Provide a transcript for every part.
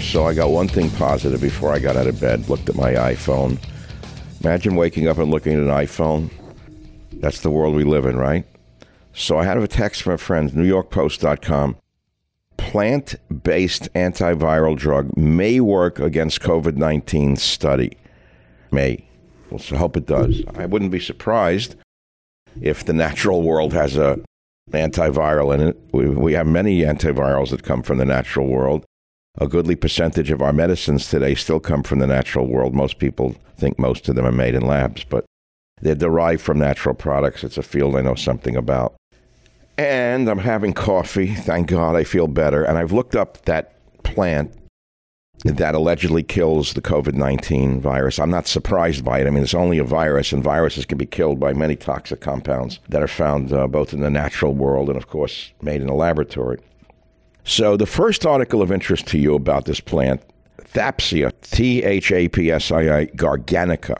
So I got one thing positive before I got out of bed, looked at my iPhone. Imagine waking up and looking at an iPhone. That's the world we live in, right? So I had a text from a friend, NewYorkPost.com. Plant based antiviral drug may work against COVID 19 study. May. Let's hope it does. I wouldn't be surprised if the natural world has a antiviral in it. We, we have many antivirals that come from the natural world a goodly percentage of our medicines today still come from the natural world. Most people think most of them are made in labs, but they're derived from natural products. It's a field I know something about. And I'm having coffee. Thank God I feel better. And I've looked up that plant that allegedly kills the COVID 19 virus. I'm not surprised by it. I mean, it's only a virus, and viruses can be killed by many toxic compounds that are found uh, both in the natural world and, of course, made in a laboratory. So, the first article of interest to you about this plant, Thapsia, T H A P S I A, garganica.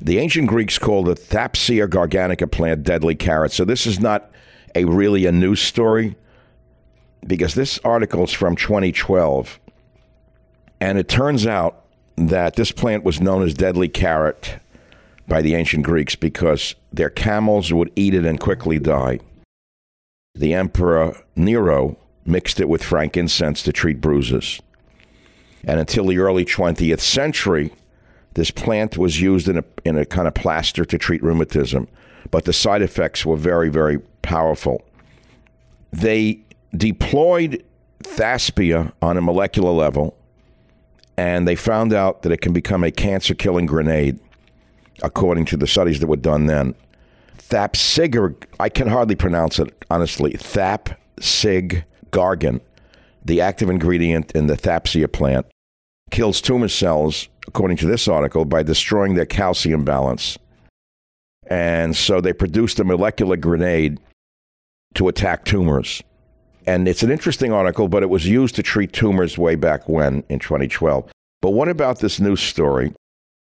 The ancient Greeks called the Thapsia garganica plant deadly carrot. So, this is not a really a news story because this article is from 2012. And it turns out that this plant was known as deadly carrot by the ancient Greeks because their camels would eat it and quickly die. The emperor Nero mixed it with frankincense to treat bruises. And until the early 20th century, this plant was used in a, in a kind of plaster to treat rheumatism, but the side effects were very, very powerful. They deployed Thapsia on a molecular level, and they found out that it can become a cancer killing grenade, according to the studies that were done then. Thapsigar, I can hardly pronounce it honestly, Thapsig Gargan, the active ingredient in the Thapsia plant, kills tumor cells, according to this article, by destroying their calcium balance. And so they produced a molecular grenade to attack tumors. And it's an interesting article, but it was used to treat tumors way back when in 2012. But what about this new story?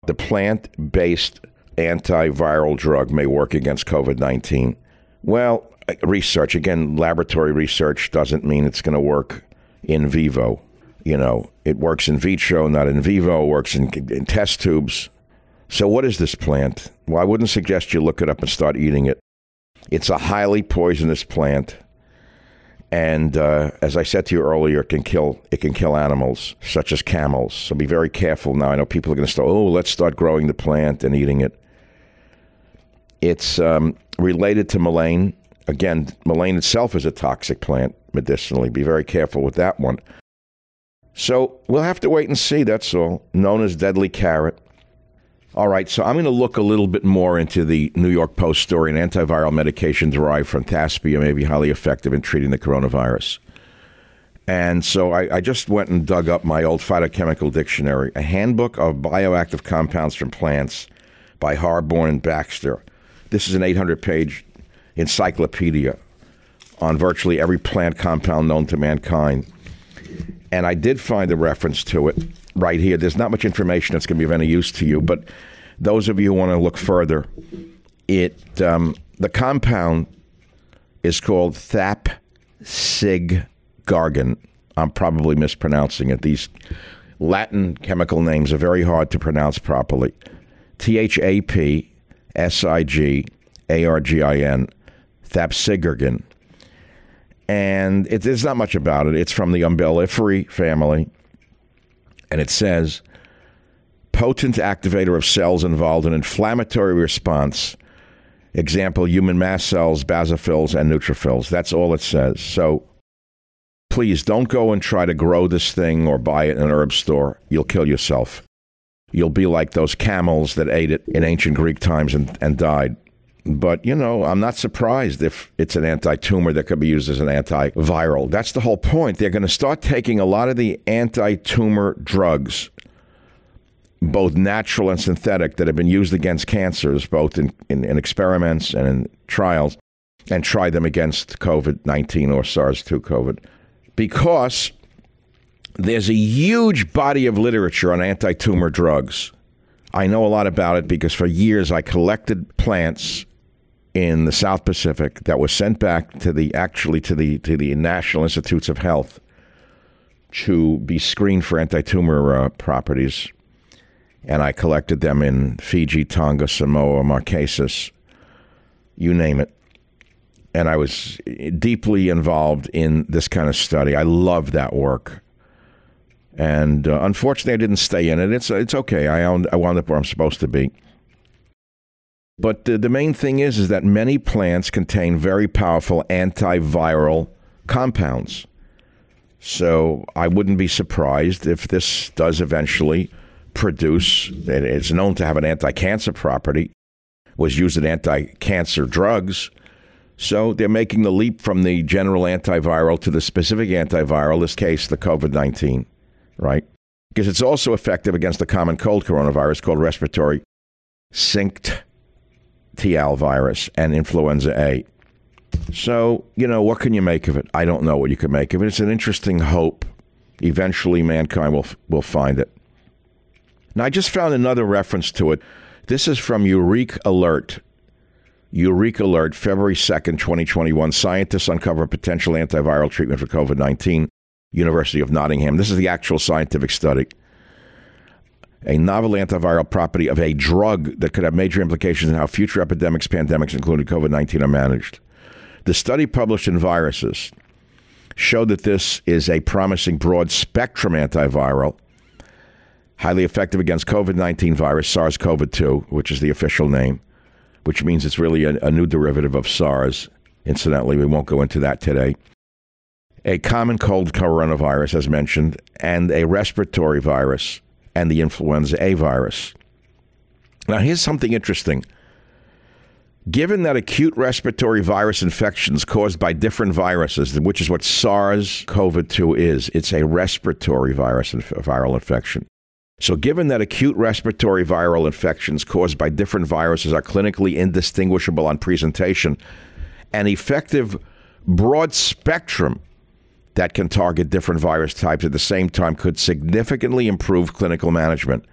The plant based antiviral drug may work against COVID 19. Well, research again laboratory research doesn't mean it's going to work in vivo you know it works in vitro not in vivo works in, in test tubes so what is this plant well i wouldn't suggest you look it up and start eating it it's a highly poisonous plant and uh, as I said to you earlier, it can kill it can kill animals such as camels. So be very careful. Now I know people are going to start. Oh, let's start growing the plant and eating it. It's um, related to mullein, Again, mullein itself is a toxic plant medicinally. Be very careful with that one. So we'll have to wait and see, that's all. Known as Deadly Carrot. All right, so I'm going to look a little bit more into the New York Post story. An antiviral medication derived from Thapsia may be highly effective in treating the coronavirus. And so I, I, just went and dug up my old phytochemical dictionary, a handbook of bioactive compounds from plants by Harborne and Baxter. This is an 800 page encyclopedia on virtually every plant compound known to mankind. And I did find a reference to it right here. There's not much information that's going to be of any use to you, but those of you who want to look further, it um, the compound is called thapsigargin. I'm probably mispronouncing it. These Latin chemical names are very hard to pronounce properly. T H A P S I G A R G I N, thapsigargin. And it, there's not much about it. It's from the umbelliferae family and it says potent activator of cells involved in inflammatory response. Example, human mast cells, basophils, and neutrophils. That's all it says. So please don't go and try to grow this thing or buy it in an herb store. You'll kill yourself. You'll be like those camels that ate it in ancient Greek times and, and died. But, you know, I'm not surprised if it's an anti tumor that could be used as an antiviral. That's the whole point. They're going to start taking a lot of the anti tumor drugs, both natural and synthetic, that have been used against cancers, both in, in, in experiments and in trials, and try them against COVID 19 or SARS 2 COVID. Because there's a huge body of literature on anti tumor drugs. I know a lot about it because for years I collected plants in the South Pacific that was sent back to the actually to the to the National Institutes of Health to be screened for anti-tumor uh, properties, and I collected them in Fiji, Tonga, Samoa, Marquesas, you name it. And I was deeply involved in this kind of study. I love that work. And uh, unfortunately, I didn't stay in it. It's it's okay. I I wound up where I'm supposed to be. But the, the main thing is, is that many plants contain very powerful antiviral compounds. So I wouldn't be surprised if this does eventually produce, it's known to have an anti cancer property, was used in anti cancer drugs. So they're making the leap from the general antiviral to the specific antiviral, this case, the COVID 19, right? Because it's also effective against the common cold coronavirus called respiratory syncytial TL virus and influenza A. So, you know, what can you make of it? I don't know what you can make of it. It's an interesting hope. Eventually, mankind will, will find it. Now, I just found another reference to it. This is from EurekAlert. Eureka Alert, February 2nd, 2021. Scientists uncover potential antiviral treatment for COVID 19, University of Nottingham. This is the actual scientific study a novel antiviral property of a drug that could have major implications in how future epidemics, pandemics, including COVID 19, are managed. The study published in Viruses showed that this is a promising broad spectrum antiviral, highly effective against COVID 19 virus, SARS CoV 2, which is the official name, which means it's really a, a new derivative of SARS. Incidentally, we won't go into that today a common cold coronavirus, as mentioned, and a respiratory virus and the influenza A virus. Now, here's something interesting. Given that acute respiratory virus infections caused by different viruses, which is what SARS CoV 2 is, it's a respiratory virus and viral infection. So, given that acute respiratory viral infections caused by different viruses are clinically indistinguishable on presentation, an effective broad spectrum that can target different virus types at the same time could significantly improve clinical management.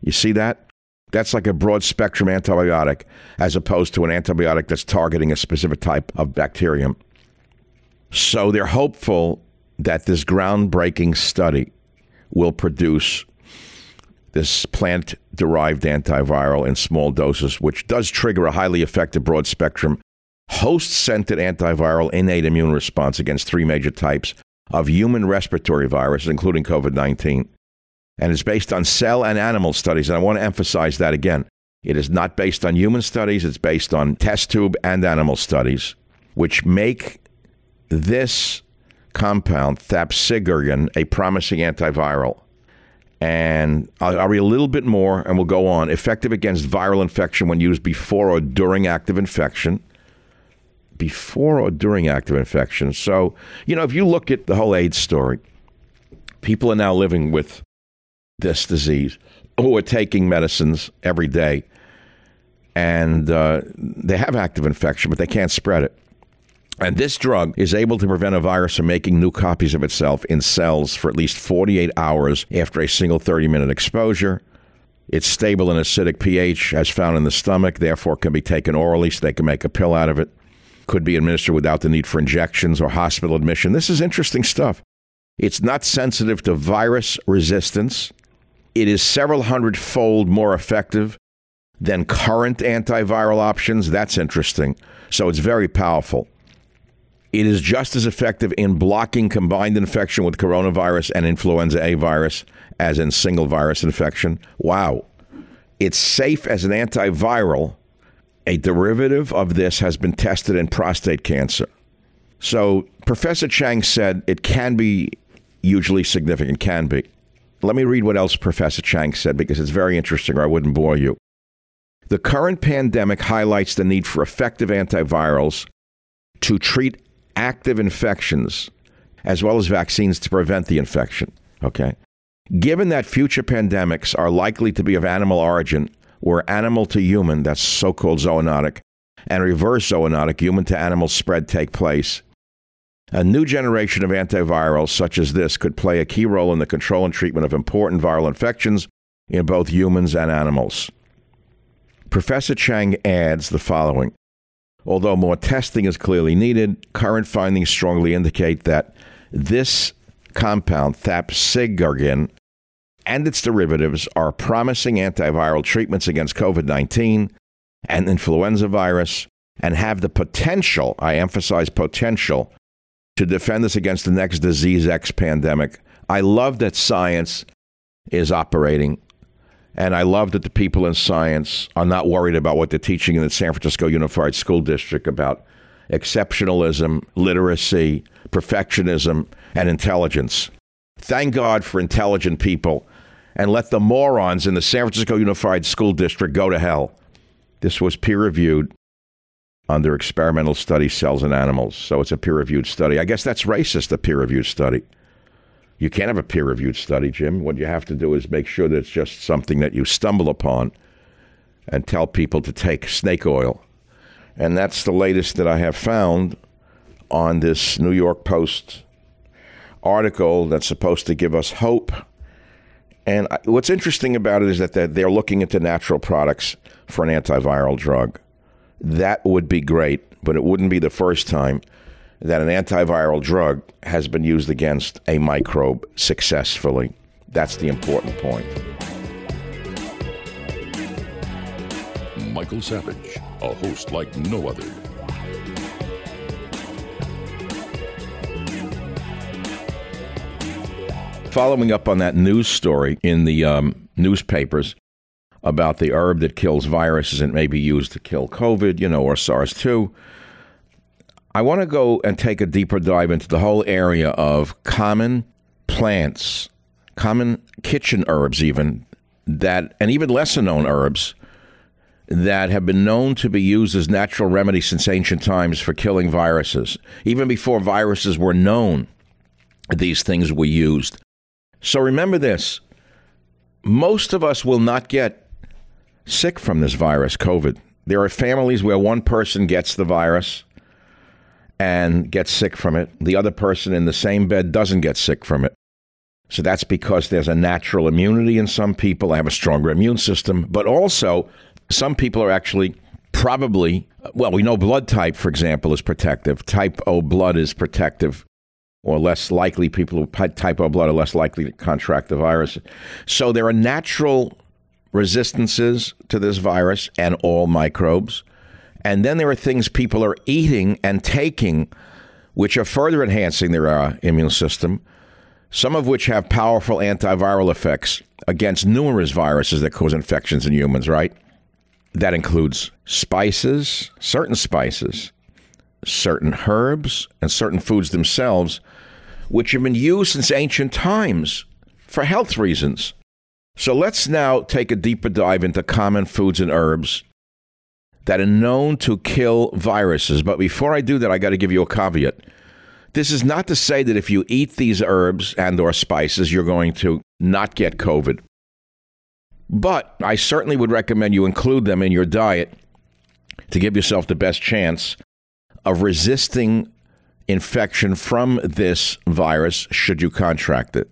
You see that? That's like a broad spectrum antibiotic as opposed to an antibiotic that's targeting a specific type of bacterium. So they're hopeful that this groundbreaking study will produce this plant derived antiviral in small doses, which does trigger a highly effective broad spectrum host centered antiviral innate immune response against three major types of human respiratory viruses, including COVID 19. And it's based on cell and animal studies. And I want to emphasize that again. It is not based on human studies, it's based on test tube and animal studies, which make this compound, thapsigargin, a promising antiviral. And I'll, I'll read a little bit more and we'll go on. Effective against viral infection when used before or during active infection. Before or during active infection. So, you know, if you look at the whole AIDS story, people are now living with this disease who are taking medicines every day and uh, they have active infection, but they can't spread it. And this drug is able to prevent a virus from making new copies of itself in cells for at least 48 hours after a single 30 minute exposure. It's stable in acidic pH as found in the stomach, therefore can be taken orally so they can make a pill out of it. Could be administered without the need for injections or hospital admission. This is interesting stuff. It's not sensitive to virus resistance. It is several hundred fold more effective than current antiviral options. That's interesting. So it's very powerful. It is just as effective in blocking combined infection with coronavirus and influenza A virus as in single virus infection. Wow. It's safe as an antiviral. A derivative of this has been tested in prostate cancer. So Professor Chang said it can be hugely significant, can be. Let me read what else Professor Chang said because it's very interesting, or I wouldn't bore you. The current pandemic highlights the need for effective antivirals to treat active infections as well as vaccines to prevent the infection. Okay. Given that future pandemics are likely to be of animal origin, where animal to human, that's so called zoonotic, and reverse zoonotic, human to animal spread take place, a new generation of antivirals such as this could play a key role in the control and treatment of important viral infections in both humans and animals. Professor Chang adds the following Although more testing is clearly needed, current findings strongly indicate that this compound, thapsigargin, and its derivatives are promising antiviral treatments against COVID 19 and influenza virus and have the potential, I emphasize potential, to defend us against the next disease X pandemic. I love that science is operating and I love that the people in science are not worried about what they're teaching in the San Francisco Unified School District about exceptionalism, literacy, perfectionism, and intelligence. Thank God for intelligent people and let the morons in the San Francisco Unified School District go to hell. This was peer reviewed under experimental study cells and animals. So it's a peer reviewed study. I guess that's racist, a peer reviewed study. You can't have a peer reviewed study, Jim. What you have to do is make sure that it's just something that you stumble upon and tell people to take snake oil. And that's the latest that I have found on this New York Post article that's supposed to give us hope. And what's interesting about it is that they're looking into natural products for an antiviral drug. That would be great, but it wouldn't be the first time that an antiviral drug has been used against a microbe successfully. That's the important point. Michael Savage, a host like no other. Following up on that news story in the um, newspapers about the herb that kills viruses and may be used to kill COVID, you know, or SARS 2, I want to go and take a deeper dive into the whole area of common plants, common kitchen herbs, even that, and even lesser known herbs that have been known to be used as natural remedies since ancient times for killing viruses. Even before viruses were known, these things were used. So remember this most of us will not get sick from this virus, COVID. There are families where one person gets the virus and gets sick from it. The other person in the same bed doesn't get sick from it. So that's because there's a natural immunity in some people. I have a stronger immune system, but also some people are actually probably, well, we know blood type, for example, is protective. Type O blood is protective, or less likely, people with type O blood are less likely to contract the virus. So there are natural resistances to this virus and all microbes. And then there are things people are eating and taking which are further enhancing their uh, immune system, some of which have powerful antiviral effects against numerous viruses that cause infections in humans, right? That includes spices, certain spices, certain herbs, and certain foods themselves which have been used since ancient times for health reasons. So let's now take a deeper dive into common foods and herbs that are known to kill viruses. But before I do that, I got to give you a caveat. This is not to say that if you eat these herbs and or spices, you're going to not get COVID. But I certainly would recommend you include them in your diet to give yourself the best chance of resisting infection from this virus should you contract it.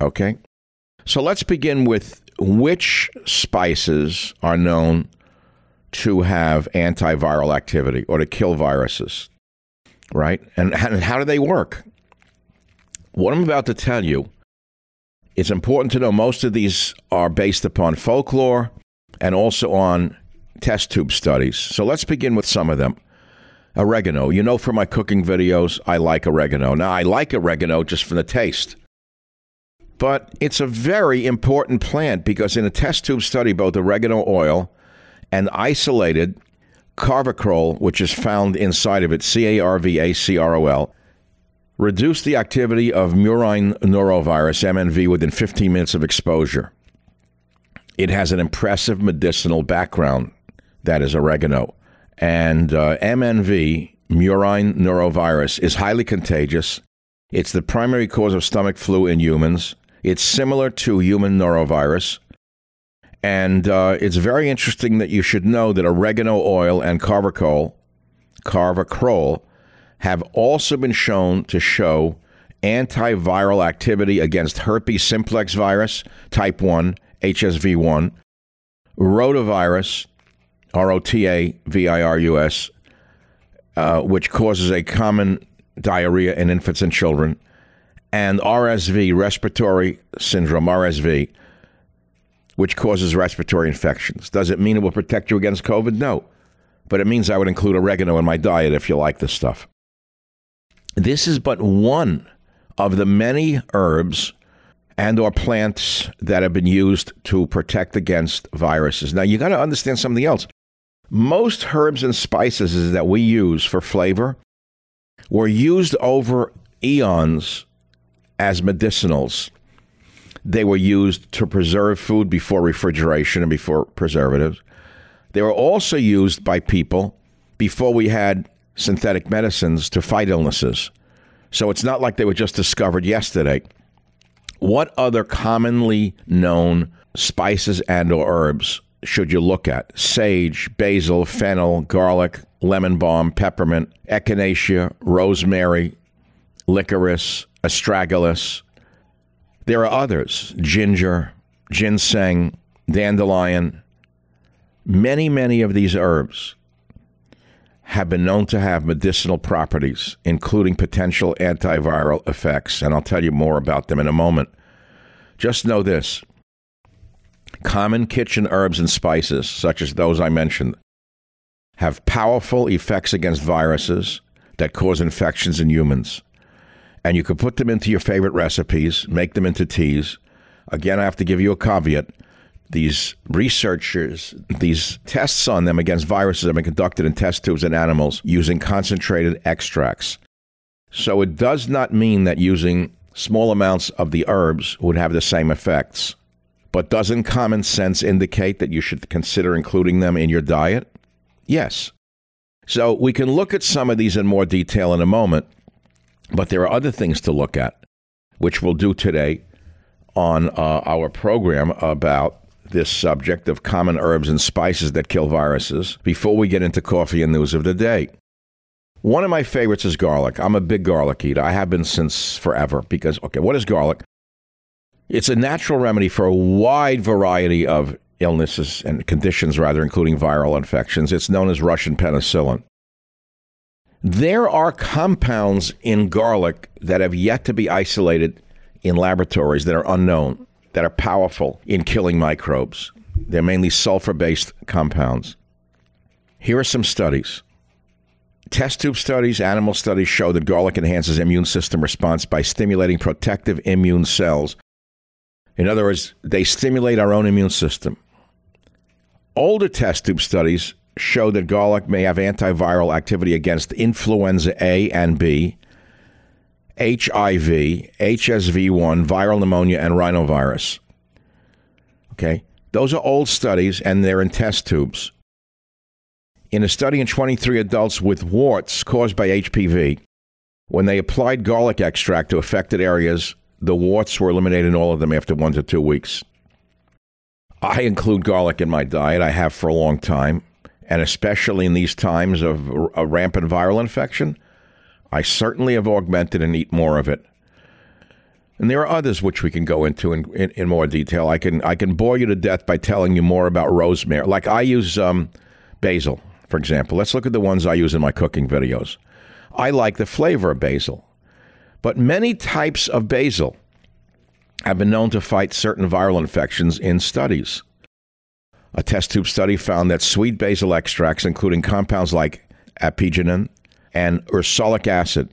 Okay? So let's begin with which spices are known to have antiviral activity or to kill viruses, right? And, and how do they work? What I'm about to tell you, it's important to know most of these are based upon folklore and also on test tube studies. So let's begin with some of them. Oregano. You know, for my cooking videos, I like oregano. Now, I like oregano just for the taste. But it's a very important plant because in a test tube study, both oregano oil and isolated carvacrol, which is found inside of it, C A R V A C R O L, reduced the activity of murine norovirus, MNV, within 15 minutes of exposure. It has an impressive medicinal background, that is oregano. And uh, MNV, murine norovirus, is highly contagious. It's the primary cause of stomach flu in humans. It's similar to human norovirus. And uh, it's very interesting that you should know that oregano oil and carvacrol, carvacrol have also been shown to show antiviral activity against herpes simplex virus, type 1, HSV1, rotavirus, R O T A V I R U S, uh, which causes a common diarrhea in infants and children, and RSV, respiratory syndrome, RSV, which causes respiratory infections. Does it mean it will protect you against COVID? No. But it means I would include oregano in my diet if you like this stuff. This is but one of the many herbs and or plants that have been used to protect against viruses. Now you got to understand something else. Most herbs and spices that we use for flavor were used over eons as medicinals. They were used to preserve food before refrigeration and before preservatives. They were also used by people before we had synthetic medicines to fight illnesses. So it's not like they were just discovered yesterday. What other commonly known spices and or herbs should you look at? Sage, basil, fennel, garlic, lemon balm, peppermint, echinacea, rosemary, licorice, astragalus. There are others ginger, ginseng, dandelion. Many, many of these herbs have been known to have medicinal properties, including potential antiviral effects. And I'll tell you more about them in a moment. Just know this common kitchen herbs and spices, such as those I mentioned, have powerful effects against viruses that cause infections in humans and you can put them into your favorite recipes, make them into teas. Again, I have to give you a caveat. These researchers, these tests on them against viruses have been conducted in test tubes in animals using concentrated extracts. So it does not mean that using small amounts of the herbs would have the same effects. But doesn't common sense indicate that you should consider including them in your diet? Yes. So we can look at some of these in more detail in a moment. But there are other things to look at, which we'll do today on uh, our program about this subject of common herbs and spices that kill viruses before we get into coffee and news of the day. One of my favorites is garlic. I'm a big garlic eater. I have been since forever because, okay, what is garlic? It's a natural remedy for a wide variety of illnesses and conditions, rather, including viral infections. It's known as Russian penicillin. There are compounds in garlic that have yet to be isolated in laboratories that are unknown, that are powerful in killing microbes. They're mainly sulfur based compounds. Here are some studies. Test tube studies, animal studies show that garlic enhances immune system response by stimulating protective immune cells. In other words, they stimulate our own immune system. Older test tube studies show that garlic may have antiviral activity against influenza A and B, HIV, HSV1, viral pneumonia, and rhinovirus. Okay? Those are old studies and they're in test tubes. In a study in 23 adults with warts caused by HPV, when they applied garlic extract to affected areas, the warts were eliminated in all of them after one to two weeks. I include garlic in my diet. I have for a long time. And especially in these times of a rampant viral infection, I certainly have augmented and eat more of it. And there are others which we can go into in, in, in, more detail. I can I can bore you to death by telling you more about rosemary. Like I use um, basil, for example. Let's look at the ones I use in my cooking videos. I like the flavor of basil, but many types of basil have been known to fight certain viral infections in studies. A test tube study found that sweet basil extracts, including compounds like apigenin and ursolic acid,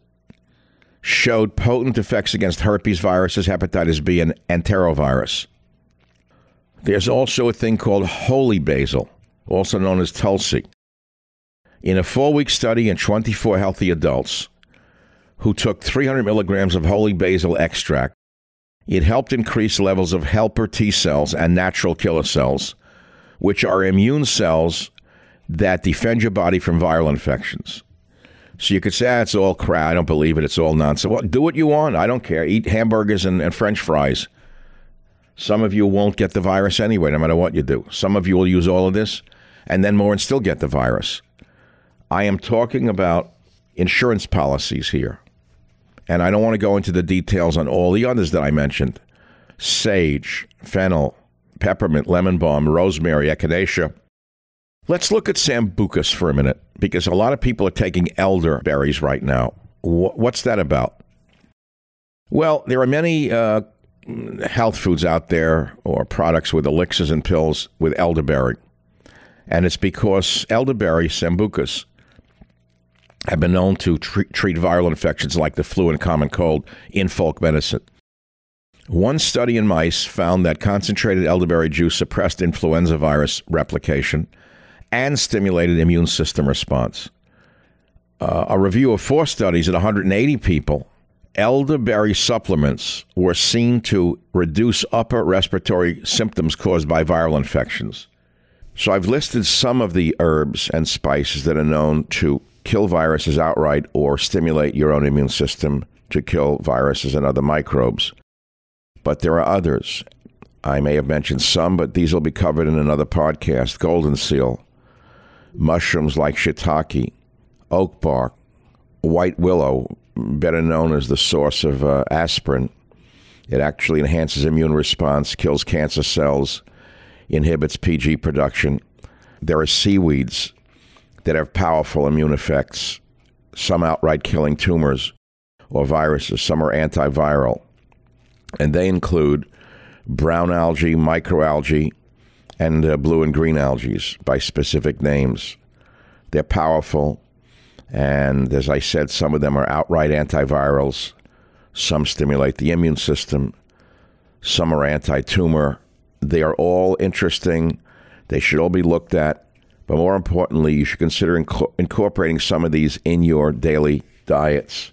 showed potent effects against herpes viruses, hepatitis B, and enterovirus. There's also a thing called holy basil, also known as tulsi. In a four week study in 24 healthy adults who took 300 milligrams of holy basil extract, it helped increase levels of helper T cells and natural killer cells, which are immune cells that defend your body from viral infections. So you could say, ah, it's all crap. I don't believe it. It's all nonsense. Well, do what you want. I don't care. Eat hamburgers and, and French fries. Some of you won't get the virus anyway, no matter what you do. Some of you will use all of this and then more and still get the virus. I am talking about insurance policies here. And I don't want to go into the details on all the others that I mentioned sage, fennel, peppermint, lemon balm, rosemary, echinacea. Let's look at sambucus for a minute because a lot of people are taking elderberries right now. What's that about? Well, there are many uh, health foods out there or products with elixirs and pills with elderberry. And it's because elderberry, sambucus, have been known to treat, viral infections like the flu and common cold in folk medicine. One study in mice found that concentrated elderberry juice suppressed influenza virus replication and stimulated immune system response. Uh, a review of four studies at 180 people, elderberry supplements were seen to reduce upper respiratory symptoms caused by viral infections. So I've listed some of the herbs and spices that are known to kill viruses outright or stimulate your own immune system to kill viruses and other microbes. But there are others. I may have mentioned some, but these will be covered in another podcast. Golden seal, mushrooms like shiitake, oak bark, white willow, better known as the source of uh, aspirin. It actually enhances immune response, kills cancer cells, inhibits PG production. There are seaweeds that have powerful immune effects, some outright killing tumors or viruses, some are antiviral. And they include brown algae, microalgae, and uh, blue and green algae by specific names. They're powerful, and as I said, some of them are outright antivirals, some stimulate the immune system, some are anti tumor. They are all interesting. They should all be looked at but more importantly, you should consider inco- incorporating some of these in your daily diets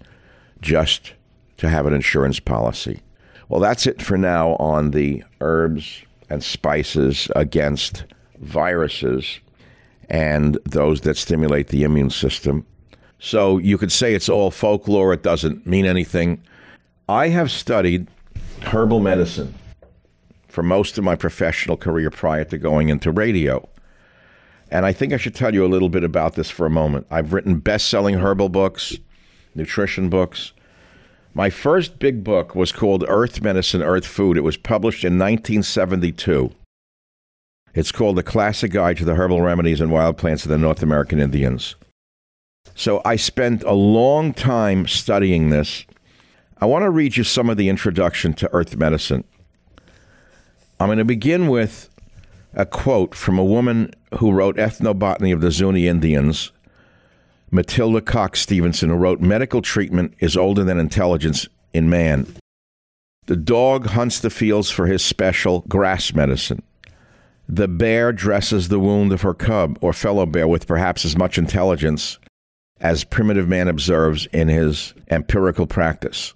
just to have an insurance policy. Well, that's it for now on the herbs and spices against viruses and those that stimulate the immune system. So you could say it's all folklore, it doesn't mean anything. I have studied herbal medicine for most of my professional career prior to going into radio. And I think I should tell you a little bit about this for a moment. I've written best selling herbal books, nutrition books. My first big book was called Earth Medicine, Earth Food. It was published in 1972. It's called The Classic Guide to the Herbal Remedies and Wild Plants of the North American Indians. So I spent a long time studying this. I want to read you some of the introduction to Earth Medicine. I'm going to begin with a quote from a woman who wrote Ethnobotany of the Zuni Indians, Matilda Coxe Stevenson, who wrote Medical Treatment is Older Than Intelligence in Man. The dog hunts the fields for his special grass medicine. The bear dresses the wound of her cub or fellow bear with perhaps as much intelligence as primitive man observes in his empirical practice.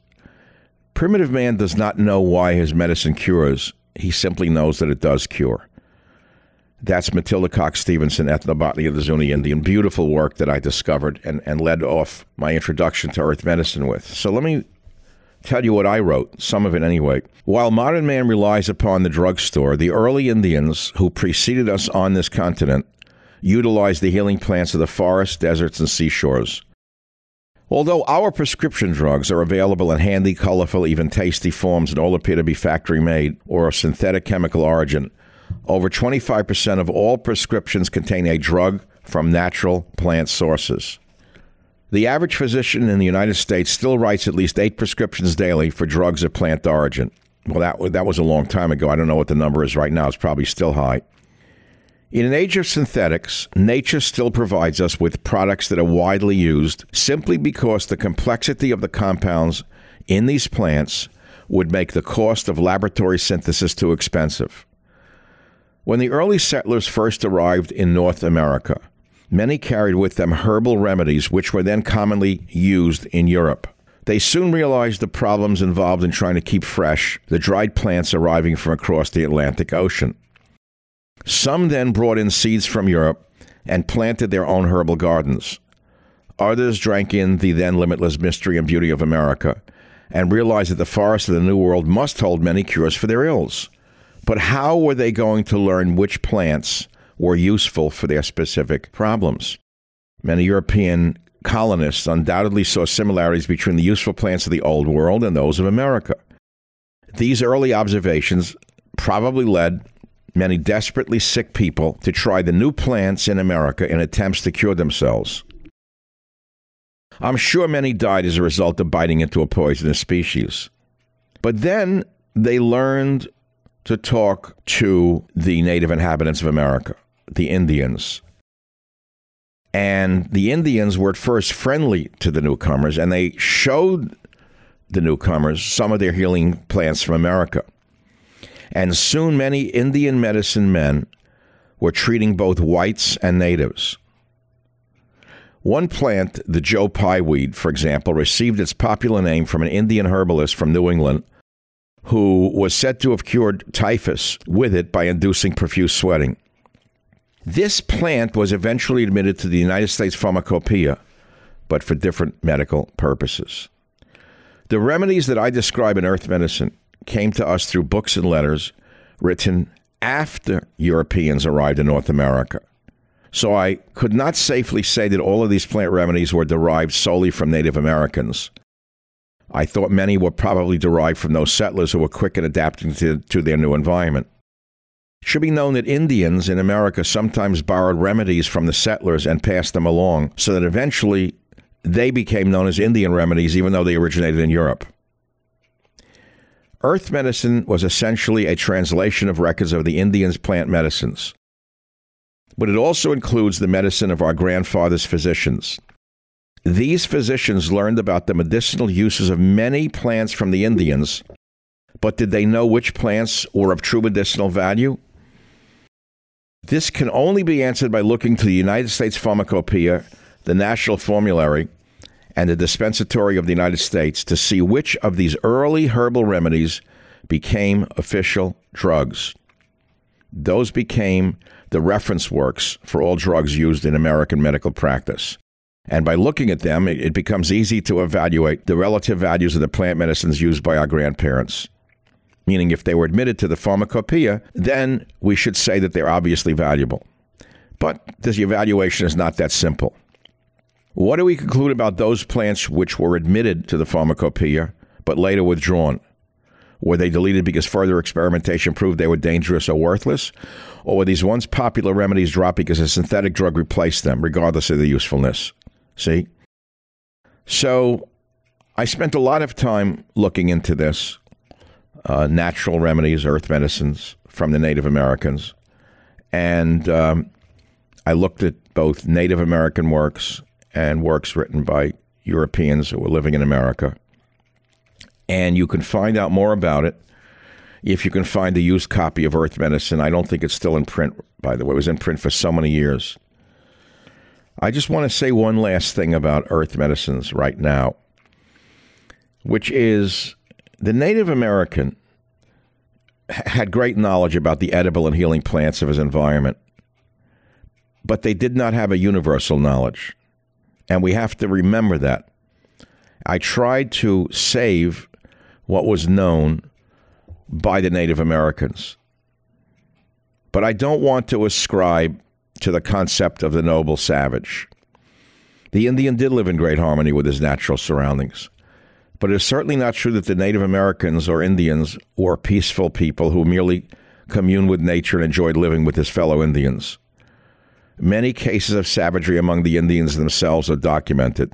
Primitive man does not know why his medicine cures. He simply knows that it does cure. That's Matilda Coxe Stevenson, Ethnobotany of the Zuni Indian. Beautiful work that I discovered and, and led off my introduction to earth medicine with. So let me tell you what I wrote, some of it anyway. While modern man relies upon the drugstore, the early Indians who preceded us on this continent utilized the healing plants of the forests, deserts, and seashores. Although our prescription drugs are available in handy, colorful, even tasty forms and all appear to be factory made or of synthetic chemical origin, over 25% of all prescriptions contain a drug from natural plant sources. The average physician in the United States still writes at least eight prescriptions daily for drugs of plant origin. Well, that, that was a long time ago. I don't know what the number is right now. It's probably still high. In an age of synthetics, nature still provides us with products that are widely used simply because the complexity of the compounds in these plants would make the cost of laboratory synthesis too expensive. When the early settlers first arrived in North America, many carried with them herbal remedies which were then commonly used in Europe. They soon realized the problems involved in trying to keep fresh the dried plants arriving from across the Atlantic Ocean. Some then brought in seeds from Europe and planted their own herbal gardens. Others drank in the then limitless mystery and beauty of America and realized that the forests of the New World must hold many cures for their ills. But how were they going to learn which plants were useful for their specific problems? Many European colonists undoubtedly saw similarities between the useful plants of the Old World and those of America. These early observations probably led many desperately sick people to try the new plants in America in attempts to cure themselves. I'm sure many died as a result of biting into a poisonous species. But then they learned to talk to the native inhabitants of America, the Indians. And the Indians were at first friendly to the newcomers, and they showed the newcomers some of their healing plants from America and soon many Indian medicine men were treating both whites and natives. One plant, the Joe Pye weed, for example, received its popular name from an Indian herbalist from New England who was said to have cured typhus with it by inducing profuse sweating. This plant was eventually admitted to the United States Pharmacopoeia, but for different medical purposes. The remedies that I describe in earth medicine came to us through books and letters written after Europeans arrived in North America. So I could not safely say that all of these plant remedies were derived solely from Native Americans. I thought many were probably derived from those settlers who were quick at adapting to, to their new environment. It should be known that Indians in America sometimes borrowed remedies from the settlers and passed them along, so that eventually they became known as Indian remedies, even though they originated in Europe. Earth medicine was essentially a translation of records of the Indians' plant medicines. But it also includes the medicine of our grandfathers' physicians. These physicians learned about the medicinal uses of many plants from the Indians, but did they know which plants were of true medicinal value? This can only be answered by looking to the United States Pharmacopoeia, the National Formulary, and the Dispensatory of the United States to see which of these early herbal remedies became official drugs. Those became the reference works for all drugs used in American medical practice. And by looking at them, it, becomes easy to evaluate the relative values of the plant medicines used by our grandparents. Meaning, if they were admitted to the pharmacopoeia, then we should say that they're obviously valuable. But this evaluation is not that simple. What do we conclude about those plants which were admitted to the pharmacopoeia but later withdrawn? Were they deleted because further experimentation proved they were dangerous or worthless? Or were these once popular remedies dropped because a synthetic drug replaced them, regardless of their usefulness? See? So I spent a lot of time looking into this uh, natural remedies, earth medicines from the Native Americans. And um, I looked at both Native American works and works written by Europeans who were living in America. And you can find out more about it if you can find a used copy of Earth Medicine. I don't think it's still in print, by the way. It was in print for so many years. I just want to say one last thing about Earth Medicines right now, which is The Native American had great knowledge about the edible and healing plants of his environment, but they did not have a universal knowledge. And we have to remember that. I tried to save what was known by the Native Americans. But I don't want to ascribe to the concept of the noble savage. The Indian did live in great harmony with his natural surroundings. But it is certainly not true that the Native Americans or Indians were peaceful people who merely communed with nature and enjoyed living with his fellow Indians. Many cases of savagery among the Indians themselves are documented.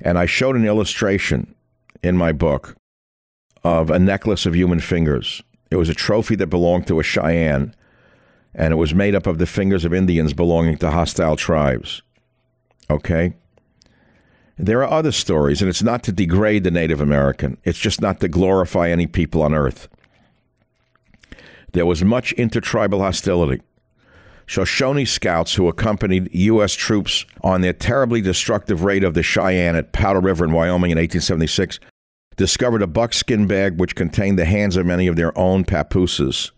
And I showed an illustration in my book of a necklace of human fingers. It was a trophy that belonged to a Cheyenne, and it was made up of the fingers of Indians belonging to hostile tribes. Okay? There are other stories, and it's not to degrade the Native American, it's just not to glorify any people on earth. There was much intertribal hostility. Shoshone scouts who accompanied U.S. troops on their terribly destructive raid of the Cheyenne at Powder River in Wyoming in 1876 discovered a buckskin bag which contained the hands of many of their own papooses.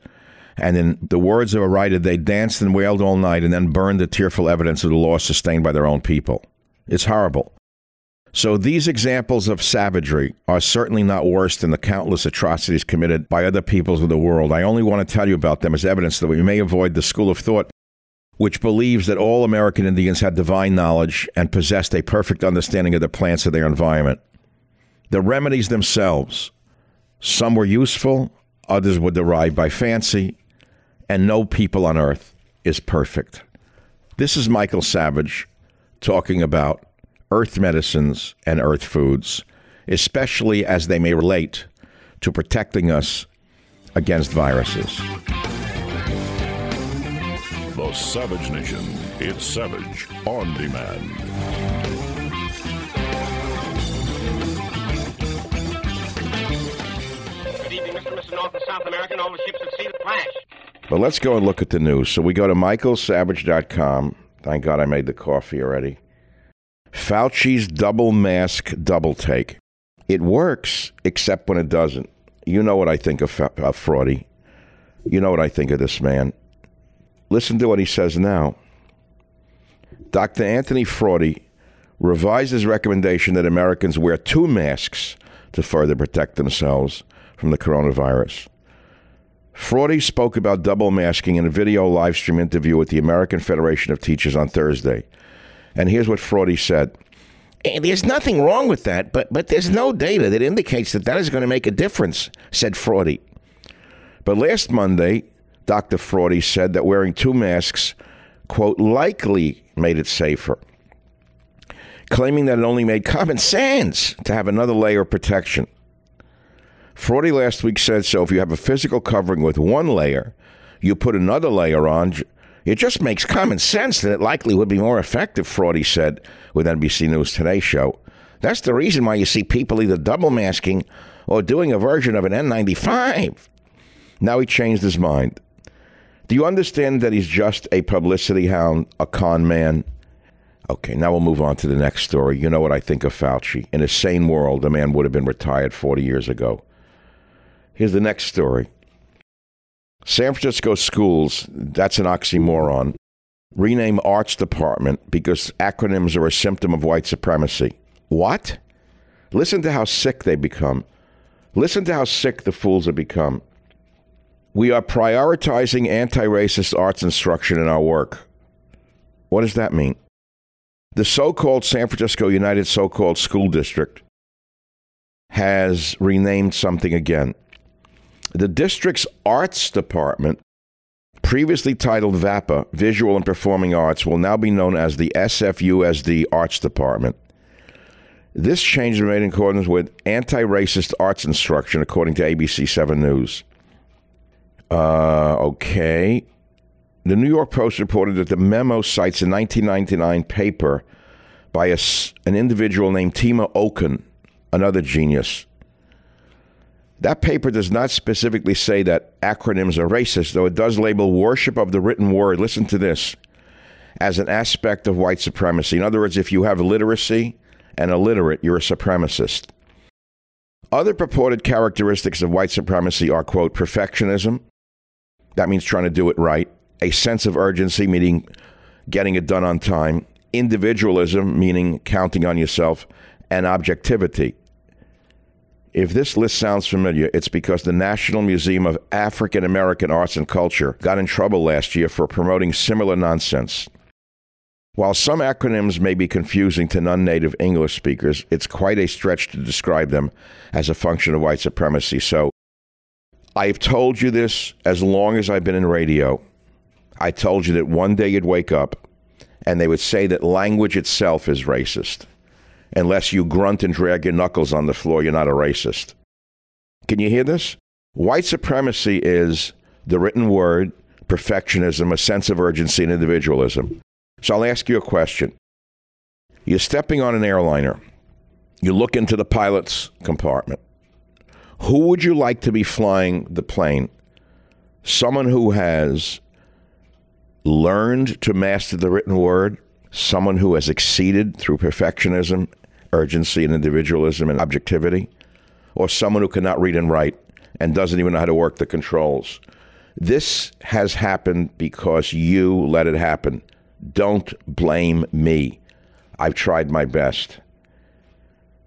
And in the words of a writer, they danced and wailed all night and then burned the tearful evidence of the loss sustained by their own people. It's horrible. So these examples of savagery are certainly not worse than the countless atrocities committed by other peoples of the world. I only want to tell you about them as evidence that we may avoid the school of thought which believes that all American Indians had divine knowledge and possessed a perfect understanding of the plants of their environment. The remedies themselves, some were useful, others were derived by fancy, and no people on earth is perfect. This is Michael Savage talking about earth medicines and earth foods, especially as they may relate to protecting us against viruses. The Savage Nation. It's Savage on demand. Evening, Mr. and Mr. North and all the ships at sea that flash. But let's go and look at the news. So we go to michaelsavage.com. Thank God I made the coffee already. Fauci's double mask double take. It works, except when it doesn't. You know what I think of, Fa- of Fraudy. You know what I think of this man. Listen to what he says now. Dr. Anthony Fraudy revised his recommendation that Americans wear two masks to further protect themselves from the coronavirus. Fraudy spoke about double masking in a video live stream interview with the American Federation of Teachers on Thursday. And here's what Fraudy said. There's nothing wrong with that, but but there's no data that indicates that that is going to make a difference," said Fraudy. But last Monday, Dr. Fraudy said that wearing two masks, quote, likely made it safer, claiming that it only made common sense to have another layer of protection. Fraudy last week said so if you have a physical covering with one layer, you put another layer on, it just makes common sense that it likely would be more effective, Fraudy said with NBC News Today show. That's the reason why you see people either double masking or doing a version of an N95. Now he changed his mind. Do you understand that he's just a publicity hound, a con man? Okay, now we'll move on to the next story. You know what I think of Fauci. In a sane world, the man would have been retired 40 years ago. Here's the next story San Francisco schools, that's an oxymoron, rename arts department because acronyms are a symptom of white supremacy. What? Listen to how sick they become. Listen to how sick the fools have become. We are prioritizing anti racist arts instruction in our work. What does that mean? The so called San Francisco United so called School District has renamed something again. The district's arts department, previously titled VAPA, Visual and Performing Arts, will now be known as the SFUSD Arts Department. This change is made in accordance with anti racist arts instruction, according to ABC 7 News. Uh, okay. The New York Post reported that the memo cites a 1999 paper by a an individual named Tema Okun, another genius. That paper does not specifically say that acronyms are racist, though it does label worship of the written word, listen to this, as an aspect of white supremacy. In other words, if you have literacy and illiterate, you're a supremacist. Other purported characteristics of white supremacy are, quote, perfectionism. That means trying to do it right. A sense of urgency, meaning getting it done on time. Individualism, meaning counting on yourself. And objectivity. If this list sounds familiar, it's because the National Museum of African American Arts and Culture got in trouble last year for promoting similar nonsense. While some acronyms may be confusing to non native English speakers, it's quite a stretch to describe them as a function of white supremacy. So I've told you this as long as I've been in radio. I told you that one day you'd wake up and they would say that language itself is racist. Unless you grunt and drag your knuckles on the floor, you're not a racist. Can you hear this? White supremacy is the written word, perfectionism, a sense of urgency, and individualism. So I'll ask you a question. You're stepping on an airliner. You look into the pilot's compartment. Who would you like to be flying the plane? Someone who has learned to master the written word, someone who has exceeded through perfectionism urgency and individualism and objectivity, or someone who cannot read and write and doesn't even know how to work the controls. This has happened because you let it happen. Don't blame me. I've tried my best.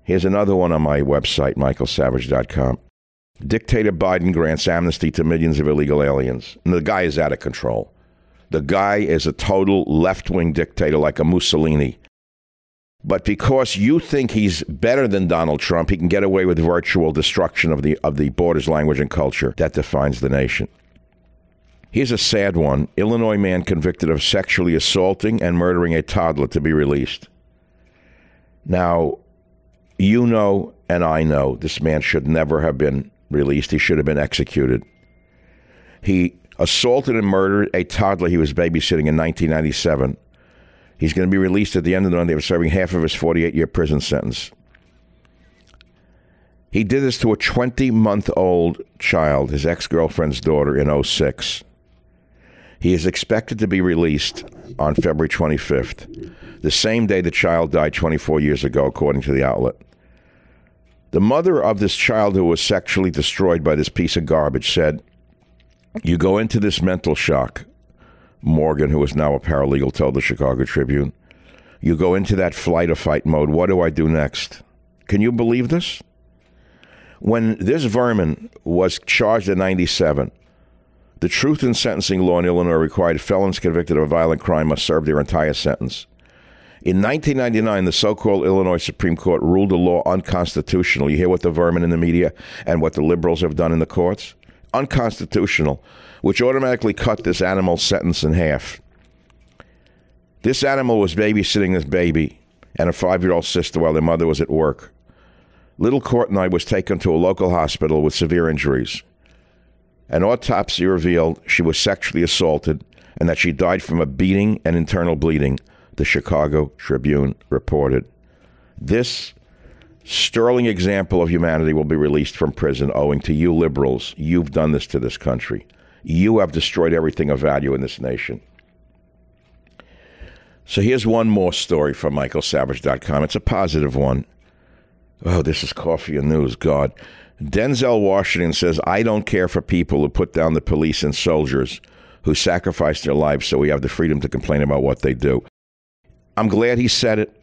Here's another one on my website, michaelsavage.com. Dictator Biden grants amnesty to millions of illegal aliens. And the guy is out of control. The guy is a total left wing dictator like a Mussolini. But because you think he's better than Donald Trump, he can get away with virtual destruction of the of the borders, language, and culture that defines the nation. Here's a sad one. Illinois man convicted of sexually assaulting and murdering a toddler to be released. Now, you know and I know this man should never have been released. He should have been executed. He assaulted and murdered a toddler he was babysitting in 1997 He's going to be released at the end of the month after serving half of his 48 year prison sentence. He did this to a 20 month old child, his ex girlfriend's daughter, in 06. He is expected to be released on February 25th, the same day the child died 24 years ago, according to the outlet. The mother of this child who was sexually destroyed by this piece of garbage said, You go into this mental shock Morgan, who is now a paralegal, told the Chicago Tribune. You go into that flight or fight mode. What do I do next? Can you believe this? When this vermin was charged in 97, the truth in sentencing law in Illinois required felons convicted of a violent crime must serve their entire sentence. In 1999, the so called Illinois Supreme Court ruled the law unconstitutional. You hear what the vermin in the media and what the liberals have done in the courts? Unconstitutional which automatically cut this animal's sentence in half. This animal was babysitting this baby and a five year old sister while their mother was at work. Little Courtney was taken to a local hospital with severe injuries. An autopsy revealed she was sexually assaulted and that she died from a beating and internal bleeding, the Chicago Tribune reported. This sterling example of humanity will be released from prison owing to you liberals. You've done this to this country. You have destroyed everything of value in this nation. So here's one more story from michaelsavage.com. It's a positive one. Oh, this is coffee and news. God. Denzel Washington says, I don't care for people who put down the police and soldiers who sacrifice their lives so we have the freedom to complain about what they do. I'm glad he said it,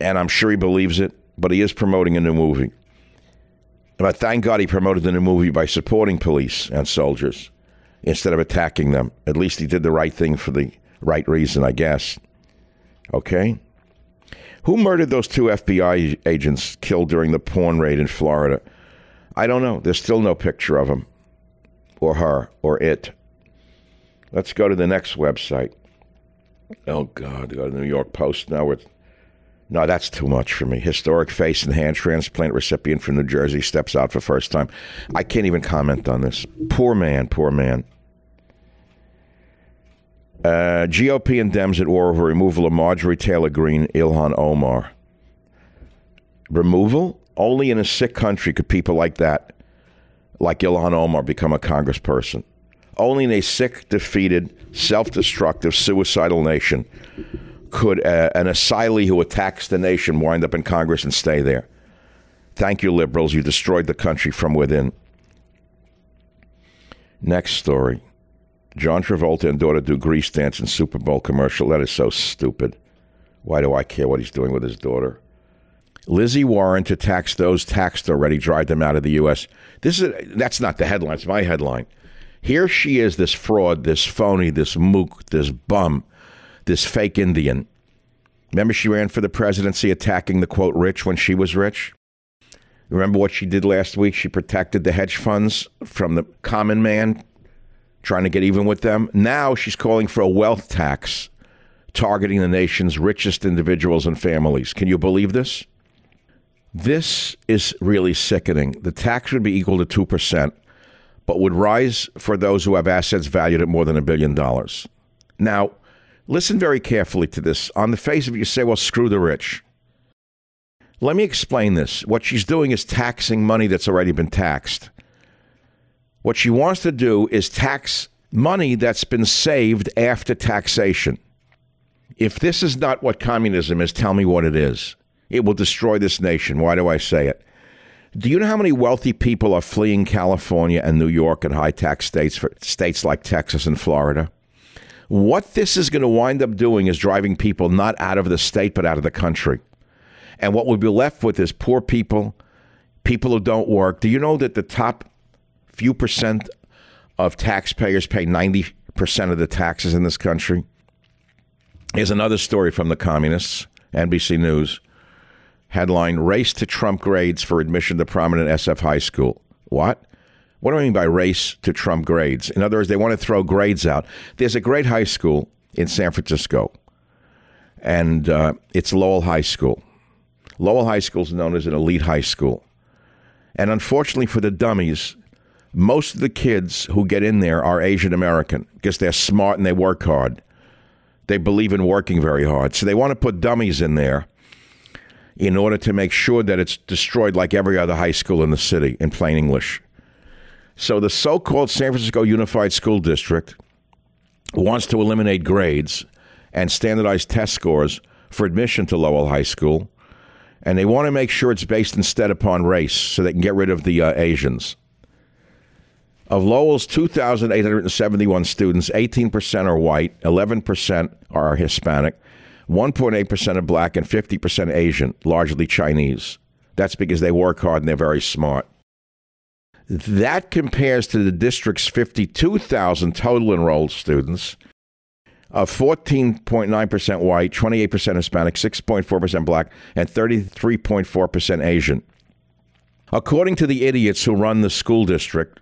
and I'm sure he believes it, but he is promoting a new movie. But thank God he promoted the new movie by supporting police and soldiers instead of attacking them. At least he did the right thing for the right reason, I guess. Okay? Who murdered those two FBI agents killed during the porn raid in Florida? I don't know. There's still no picture of him or her or it. Let's go to the next website. Oh, God. Go to the New York Post now with no, that's too much for me. Historic face and hand transplant recipient from New Jersey steps out for first time. I can't even comment on this. Poor man, poor man. Uh, GOP and Dems at war over removal of Marjorie Taylor Greene, Ilhan Omar. Removal? Only in a sick country could people like that, like Ilhan Omar, become a congressperson. Only in a sick, defeated, self destructive, suicidal nation could uh, an asylee who attacks the nation wind up in Congress and stay there? Thank you, liberals. You destroyed the country from within. Next story. John Travolta and daughter do grease dance in Super Bowl commercial. That is so stupid. Why do I care what he's doing with his daughter? Lizzie Warren to tax those taxed already, drive them out of the U.S. This is that's not the headline. It's my headline. Here she is, this fraud, this phony, this mook, this bum, this fake Indian. Remember, she ran for the presidency attacking the quote rich when she was rich? Remember what she did last week? She protected the hedge funds from the common man, trying to get even with them. Now she's calling for a wealth tax targeting the nation's richest individuals and families. Can you believe this? This is really sickening. The tax would be equal to 2%, but would rise for those who have assets valued at more than a billion dollars. Now, listen very carefully to this. On the face of it, you say, well, screw the rich. Let me explain this. What she's doing is taxing money that's already been taxed. What she wants to do is tax money that's been saved after taxation. If this is not what communism is, tell me what it is. It will destroy this nation. Why do I say it? Do you know how many wealthy people are fleeing California and New York and high tax states for states like Texas and Florida? What this is going to wind up doing is driving people not out of the state but out of the country. And what we'll be left with is poor people, people who don't work. Do you know that the top few percent of taxpayers pay 90% of the taxes in this country? Here's another story from the communists, NBC News. Headline Race to Trump grades for admission to prominent SF high school. What? What do I mean by race to Trump grades? In other words, they want to throw grades out. There's a great high school in San Francisco, and uh, it's Lowell High School. Lowell High School is known as an elite high school. And unfortunately for the dummies, most of the kids who get in there are Asian American because they're smart and they work hard. They believe in working very hard. So they want to put dummies in there in order to make sure that it's destroyed like every other high school in the city, in plain English. So the so called San Francisco Unified School District wants to eliminate grades and standardized test scores for admission to Lowell High School. And they want to make sure it's based instead upon race so they can get rid of the uh, Asians. Of Lowell's 2,871 students, 18% are white, 11% are Hispanic, 1.8% are black, and 50% Asian, largely Chinese. That's because they work hard and they're very smart. That compares to the district's 52,000 total enrolled students uh, of 14.9% white, 28% Hispanic, 6.4% black, and 33.4% Asian. According to the idiots who run the school district,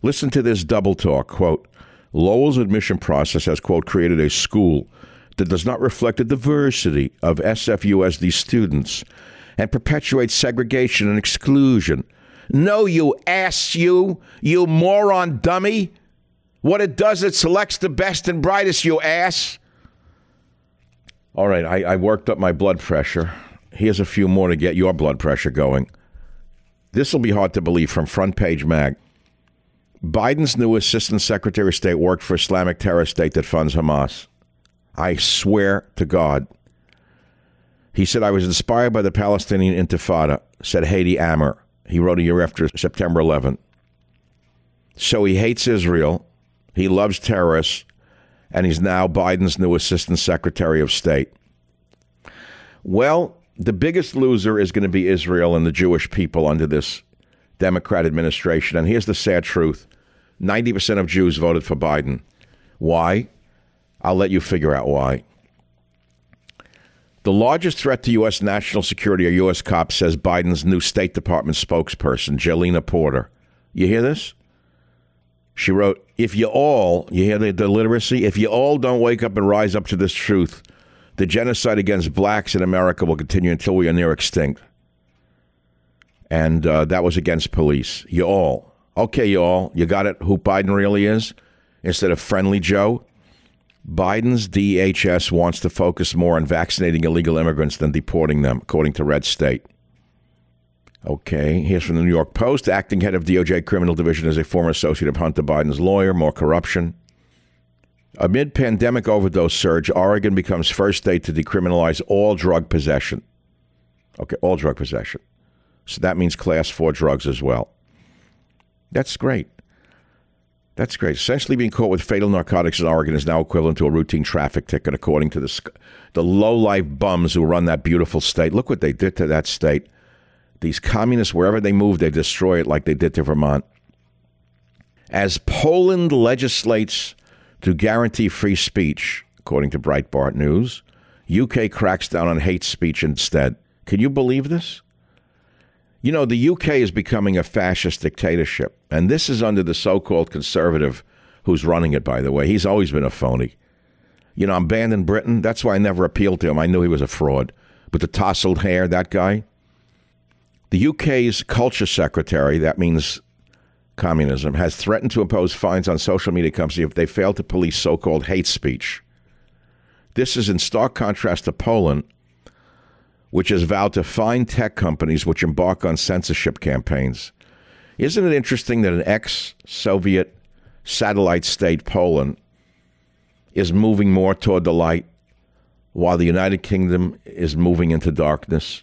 listen to this double talk. Quote, Lowell's admission process has, quote, created a school that does not reflect the diversity of SFUSD students and perpetuates segregation and exclusion. No, you ass, you, you moron dummy. What it does, it selects the best and brightest, you ass. All right, I, I worked up my blood pressure. Here's a few more to get your blood pressure going. This will be hard to believe from Front Page Mag. Biden's new Assistant Secretary of State worked for Islamic terror state that funds Hamas. I swear to God. He said, I was inspired by the Palestinian Intifada, said Hady Amr. He wrote a year after September 11th. So he hates Israel, he loves terrorists, and he's now Biden's new Assistant Secretary of State. Well, the biggest loser is going to be Israel and the Jewish people under this Democrat administration. And here's the sad truth 90% of Jews voted for Biden. Why? I'll let you figure out why. The largest threat to U.S. national security, a U.S. cop says Biden's new State Department spokesperson, Jalina Porter. You hear this? She wrote, If you all, you hear the, the literacy? If you all don't wake up and rise up to this truth, the genocide against blacks in America will continue until we are near extinct. And uh, that was against police. You all. Okay, you all. You got it who Biden really is? Instead of friendly Joe? Biden's DHS wants to focus more on vaccinating illegal immigrants than deporting them, according to Red State. Okay, here's from the New York Post. Acting head of DOJ Criminal Division is a former associate of Hunter Biden's lawyer. More corruption. Amid pandemic overdose surge, Oregon becomes first state to decriminalize all drug possession. Okay, all drug possession. So that means class four drugs as well. That's great. That's great. Essentially, being caught with fatal narcotics in Oregon is now equivalent to a routine traffic ticket, according to the the low life bums who run that beautiful state. Look what they did to that state. These communists, wherever they move, they destroy it like they did to Vermont. As Poland legislates to guarantee free speech, according to Breitbart News, UK cracks down on hate speech instead. Can you believe this? You know, the UK is becoming a fascist dictatorship, and this is under the so called conservative who's running it, by the way. He's always been a phony. You know, I'm banned in Britain. That's why I never appealed to him. I knew he was a fraud. But the tousled hair, that guy. The UK's culture secretary, that means communism, has threatened to impose fines on social media companies if they fail to police so called hate speech. This is in stark contrast to Poland, which has vowed to fine tech companies which embark on censorship campaigns. Isn't it interesting that an ex Soviet satellite state, Poland, is moving more toward the light while the United Kingdom is moving into darkness?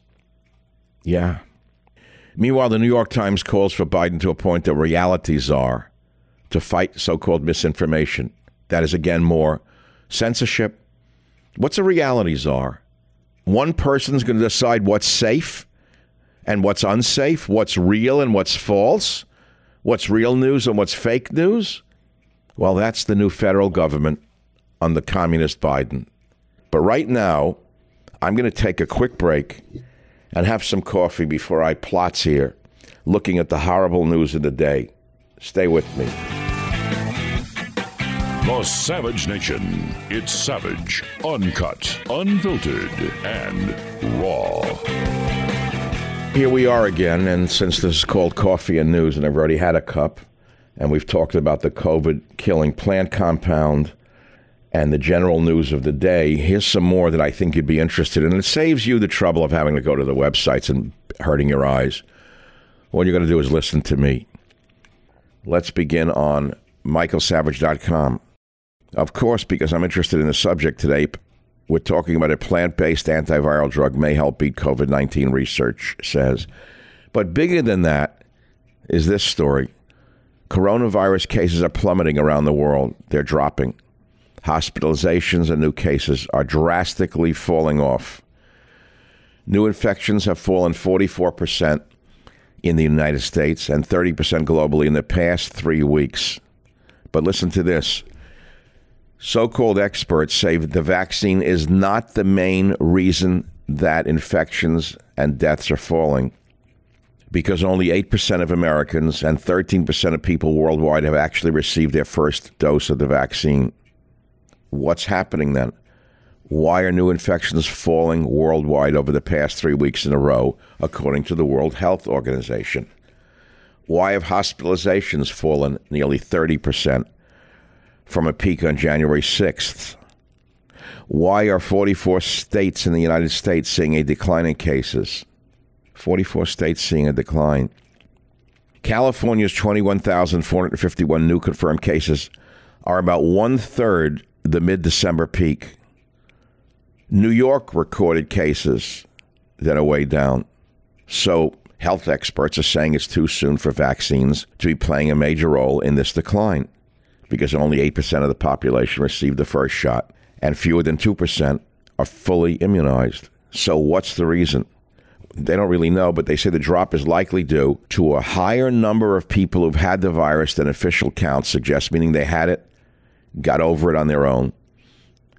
Yeah. Meanwhile, the New York Times calls for Biden to appoint a reality czar to fight so called misinformation. That is, again, more censorship. What's a reality czar? One person's going to decide what's safe and what's unsafe, what's real and what's false, what's real news and what's fake news. Well, that's the new federal government the communist Biden. But right now, I'm going to take a quick break and have some coffee before I plots here, looking at the horrible news of the day. Stay with me. The Savage Nation. It's savage, uncut, unfiltered, and raw. Here we are again, and since this is called Coffee and News, and I've already had a cup, and we've talked about the COVID killing plant compound and the general news of the day, here's some more that I think you'd be interested in. It saves you the trouble of having to go to the websites and hurting your eyes. All you're going to do is listen to me. Let's begin on michaelsavage.com. Of course, because I'm interested in the subject today, we're talking about a plant based antiviral drug may help beat COVID 19, research says. But bigger than that is this story coronavirus cases are plummeting around the world, they're dropping. Hospitalizations and new cases are drastically falling off. New infections have fallen 44% in the United States and 30% globally in the past three weeks. But listen to this so called experts say the vaccine is not the main reason that infections and deaths are falling because only 8% of Americans and 13% of people worldwide have actually received their first dose of the vaccine. What's happening then? Why are new infections falling worldwide over the past three weeks in a row, according to the World Health Organization? Why have hospitalizations fallen nearly 30%? From a peak on January 6th. Why are 44 states in the United States seeing a decline in cases? 44 states seeing a decline. California's 21,451 new confirmed cases are about one third the mid December peak. New York recorded cases that are way down. So, health experts are saying it's too soon for vaccines to be playing a major role in this decline because only 8% of the population received the first shot and fewer than 2% are fully immunized. So, what's the reason? They don't really know, but they say the drop is likely due to a higher number of people who've had the virus than official counts suggest, meaning they had it, got over it on their own.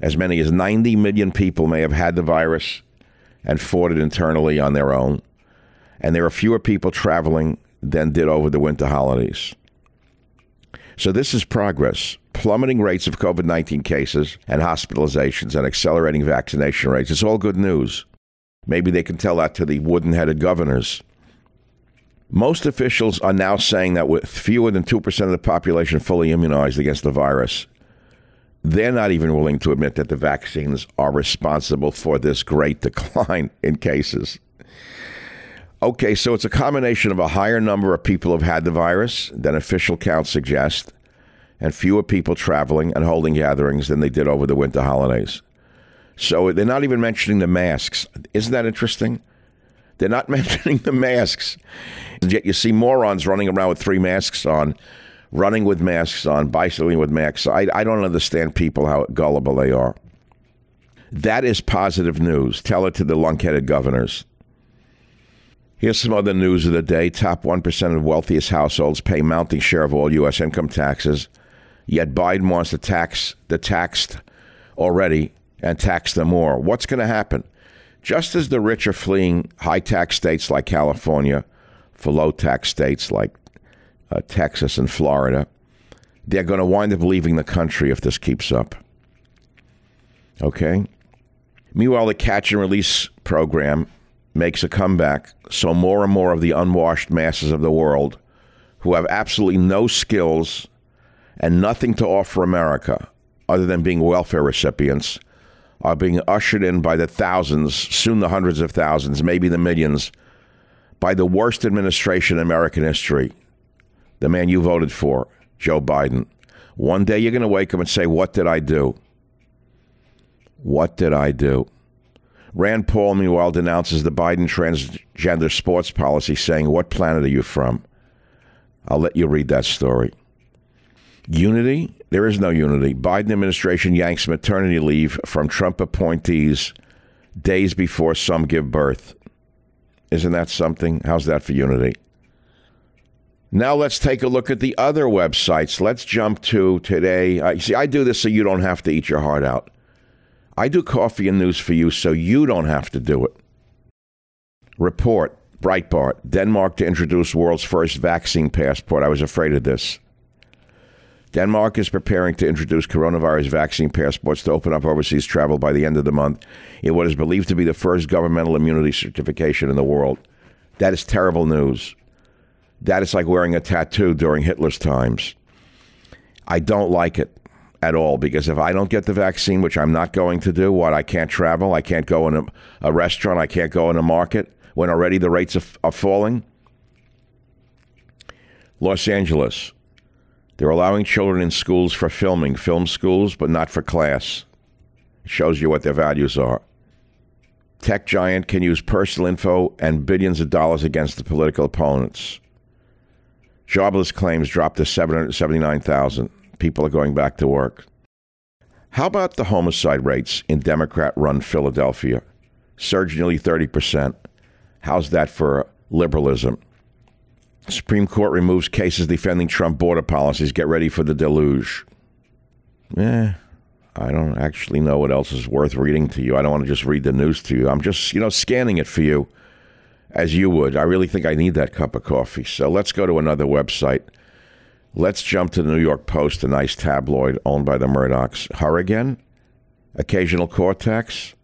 As many as 90 million people may have had the virus and fought it internally on their own. And there are fewer people traveling than did over the winter holidays. So this is progress. Plummeting rates of COVID 19 cases and hospitalizations and accelerating vaccination rates. It's all good news. Maybe they can tell that to the wooden headed governors. Most officials are now saying that with fewer than 2% of the population fully immunized against the virus, they're not even willing to admit that the vaccines are responsible for this great decline in cases. Okay, so it's a combination of a higher number of people who've had the virus than official counts suggest, and fewer people traveling and holding gatherings than they did over the winter holidays. So they're not even mentioning the masks. Isn't that interesting? They're not mentioning the masks. Yet you see morons running around with three masks on, running with masks on, bicycling with masks. I, I don't understand people how gullible they are. That is positive news. Tell it to the lunk-headed governors. Here's some other news of the day. Top 1% of wealthiest households pay mounting share of all U.S. income taxes. Yet Biden wants to tax the taxed already and tax them more. What's going to happen? Just as the rich are fleeing high tax states like California for low tax states like uh, Texas and Florida, they're going to wind up leaving the country if this keeps up. Okay? Meanwhile, the catch and release program makes a comeback, so more and more of the unwashed masses of the world who have absolutely no skills and nothing to offer America other than being welfare recipients are being ushered in by the thousands, soon the hundreds of thousands, maybe the millions, by the worst administration in American history, the man you voted for, Joe Biden. One day you're going to wake up and say, What did I do? What did I do? Rand Paul, meanwhile, denounces the Biden transgender sports policy, saying, What planet are you from? I'll let you read that story. Unity? There is no unity. Biden administration yanks maternity leave from Trump appointees days before some give birth. Isn't that something? How's that for unity? Now let's take a look at the other websites. Let's jump to today. Uh, see, I do this so you don't have to eat your heart out. I do coffee and news for you so you don't have to do it. Report Breitbart Denmark to introduce world's first vaccine passport. I was afraid of this. Denmark is preparing to introduce coronavirus vaccine passports to open up overseas travel by the end of the month in what is believed to be the first governmental immunity certification in the world. That is terrible news. That is like wearing a tattoo during Hitler's times. I don't like it at all because if I don't get the vaccine, which I'm not going to do, what I can't travel, I can't go in a, a restaurant, I can't go in a market when already the rates are, are falling. Los Angeles, they're allowing children in schools for filming, film schools, but not for class. It shows you what their values are. Tech giant can use personal info and billions of dollars against the political opponents. Jobless claims dropped to 779,000. People are going back to work. How about the homicide rates in Democrat run Philadelphia? Surged nearly 30%. How's that for liberalism? Supreme Court removes cases defending Trump border policies. Get ready for the deluge. Eh, I don't actually know what else is worth reading to you. I don't want to just read the news to you. I'm just, you know, scanning it for you as you would. I really think I need that cup of coffee. So let's go to another website. Let's jump to the New York Post, a nice tabloid owned by the Murdochs. Again? Occasional Cortex?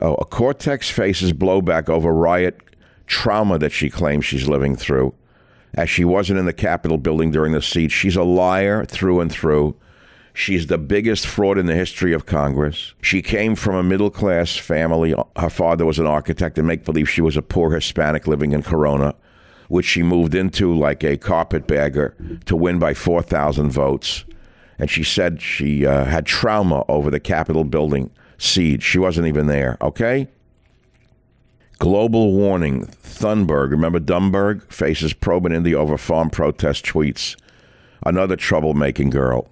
Oh, a Cortex faces blowback over riot trauma that she claims she's living through as she wasn't in the Capitol building during the siege. She's a liar through and through. She's the biggest fraud in the history of Congress. She came from a middle class family. Her father was an architect, and make believe she was a poor Hispanic living in Corona, which she moved into like a carpetbagger to win by 4,000 votes. And she said she uh, had trauma over the Capitol building siege. She wasn't even there, okay? Global warning. Thunberg, remember Dumberg, faces probe in India over farm protest tweets. Another troublemaking girl.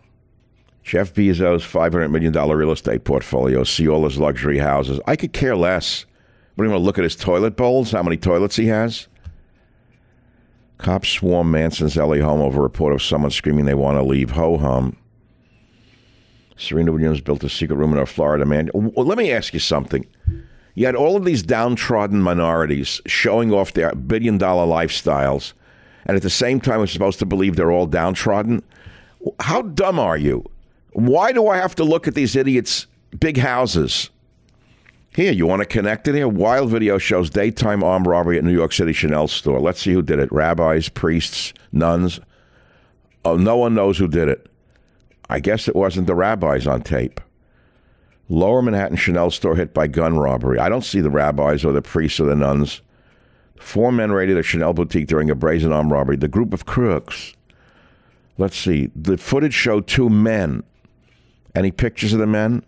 Jeff Bezos' $500 million real estate portfolio. See all his luxury houses. I could care less. But you want to look at his toilet bowls? How many toilets he has? Cops swarm Manson's LA home over a report of someone screaming they want to leave. Ho hum. Serena Williams built a secret room in her Florida man. Well, let me ask you something. You had all of these downtrodden minorities showing off their billion dollar lifestyles, and at the same time, we're supposed to believe they're all downtrodden. How dumb are you? Why do I have to look at these idiots' big houses? Here, you want to connect it here? Wild video shows daytime armed robbery at New York City Chanel store. Let's see who did it. Rabbis, priests, nuns. Oh, no one knows who did it. I guess it wasn't the rabbis on tape. Lower Manhattan Chanel store hit by gun robbery. I don't see the rabbis or the priests or the nuns. Four men raided a Chanel boutique during a brazen arm robbery. The group of crooks. Let's see. The footage showed two men. Any pictures of the men?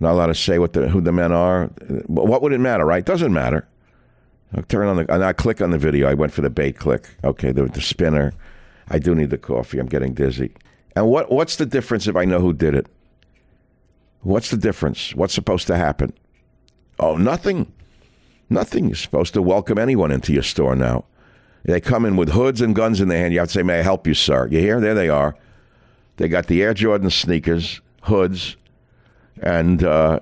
Not allowed to say what the, who the men are. What would it matter, right? Doesn't matter. I'll turn on the, and I click on the video. I went for the bait click. Okay, the, the spinner. I do need the coffee. I'm getting dizzy. And what what's the difference if I know who did it? What's the difference? What's supposed to happen? Oh, nothing. Nothing. You're supposed to welcome anyone into your store now. They come in with hoods and guns in their hand. You have to say, May I help you, sir? You hear? There they are. They got the Air Jordan sneakers, hoods, and uh,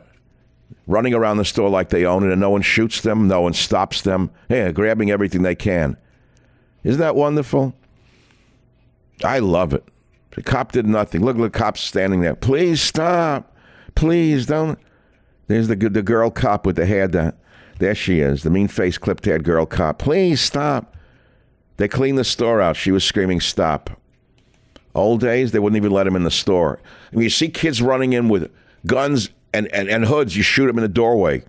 running around the store like they own it, and no one shoots them, no one stops them. Yeah, grabbing everything they can. Isn't that wonderful? I love it. The cop did nothing. Look, at the cop's standing there. Please stop. Please don't. There's the the girl cop with the hair down. There she is, the mean face, clipped haired girl cop. Please stop. They cleaned the store out. She was screaming, stop. Old days, they wouldn't even let him in the store. I mean, you see kids running in with guns and, and, and hoods, you shoot them in the doorway.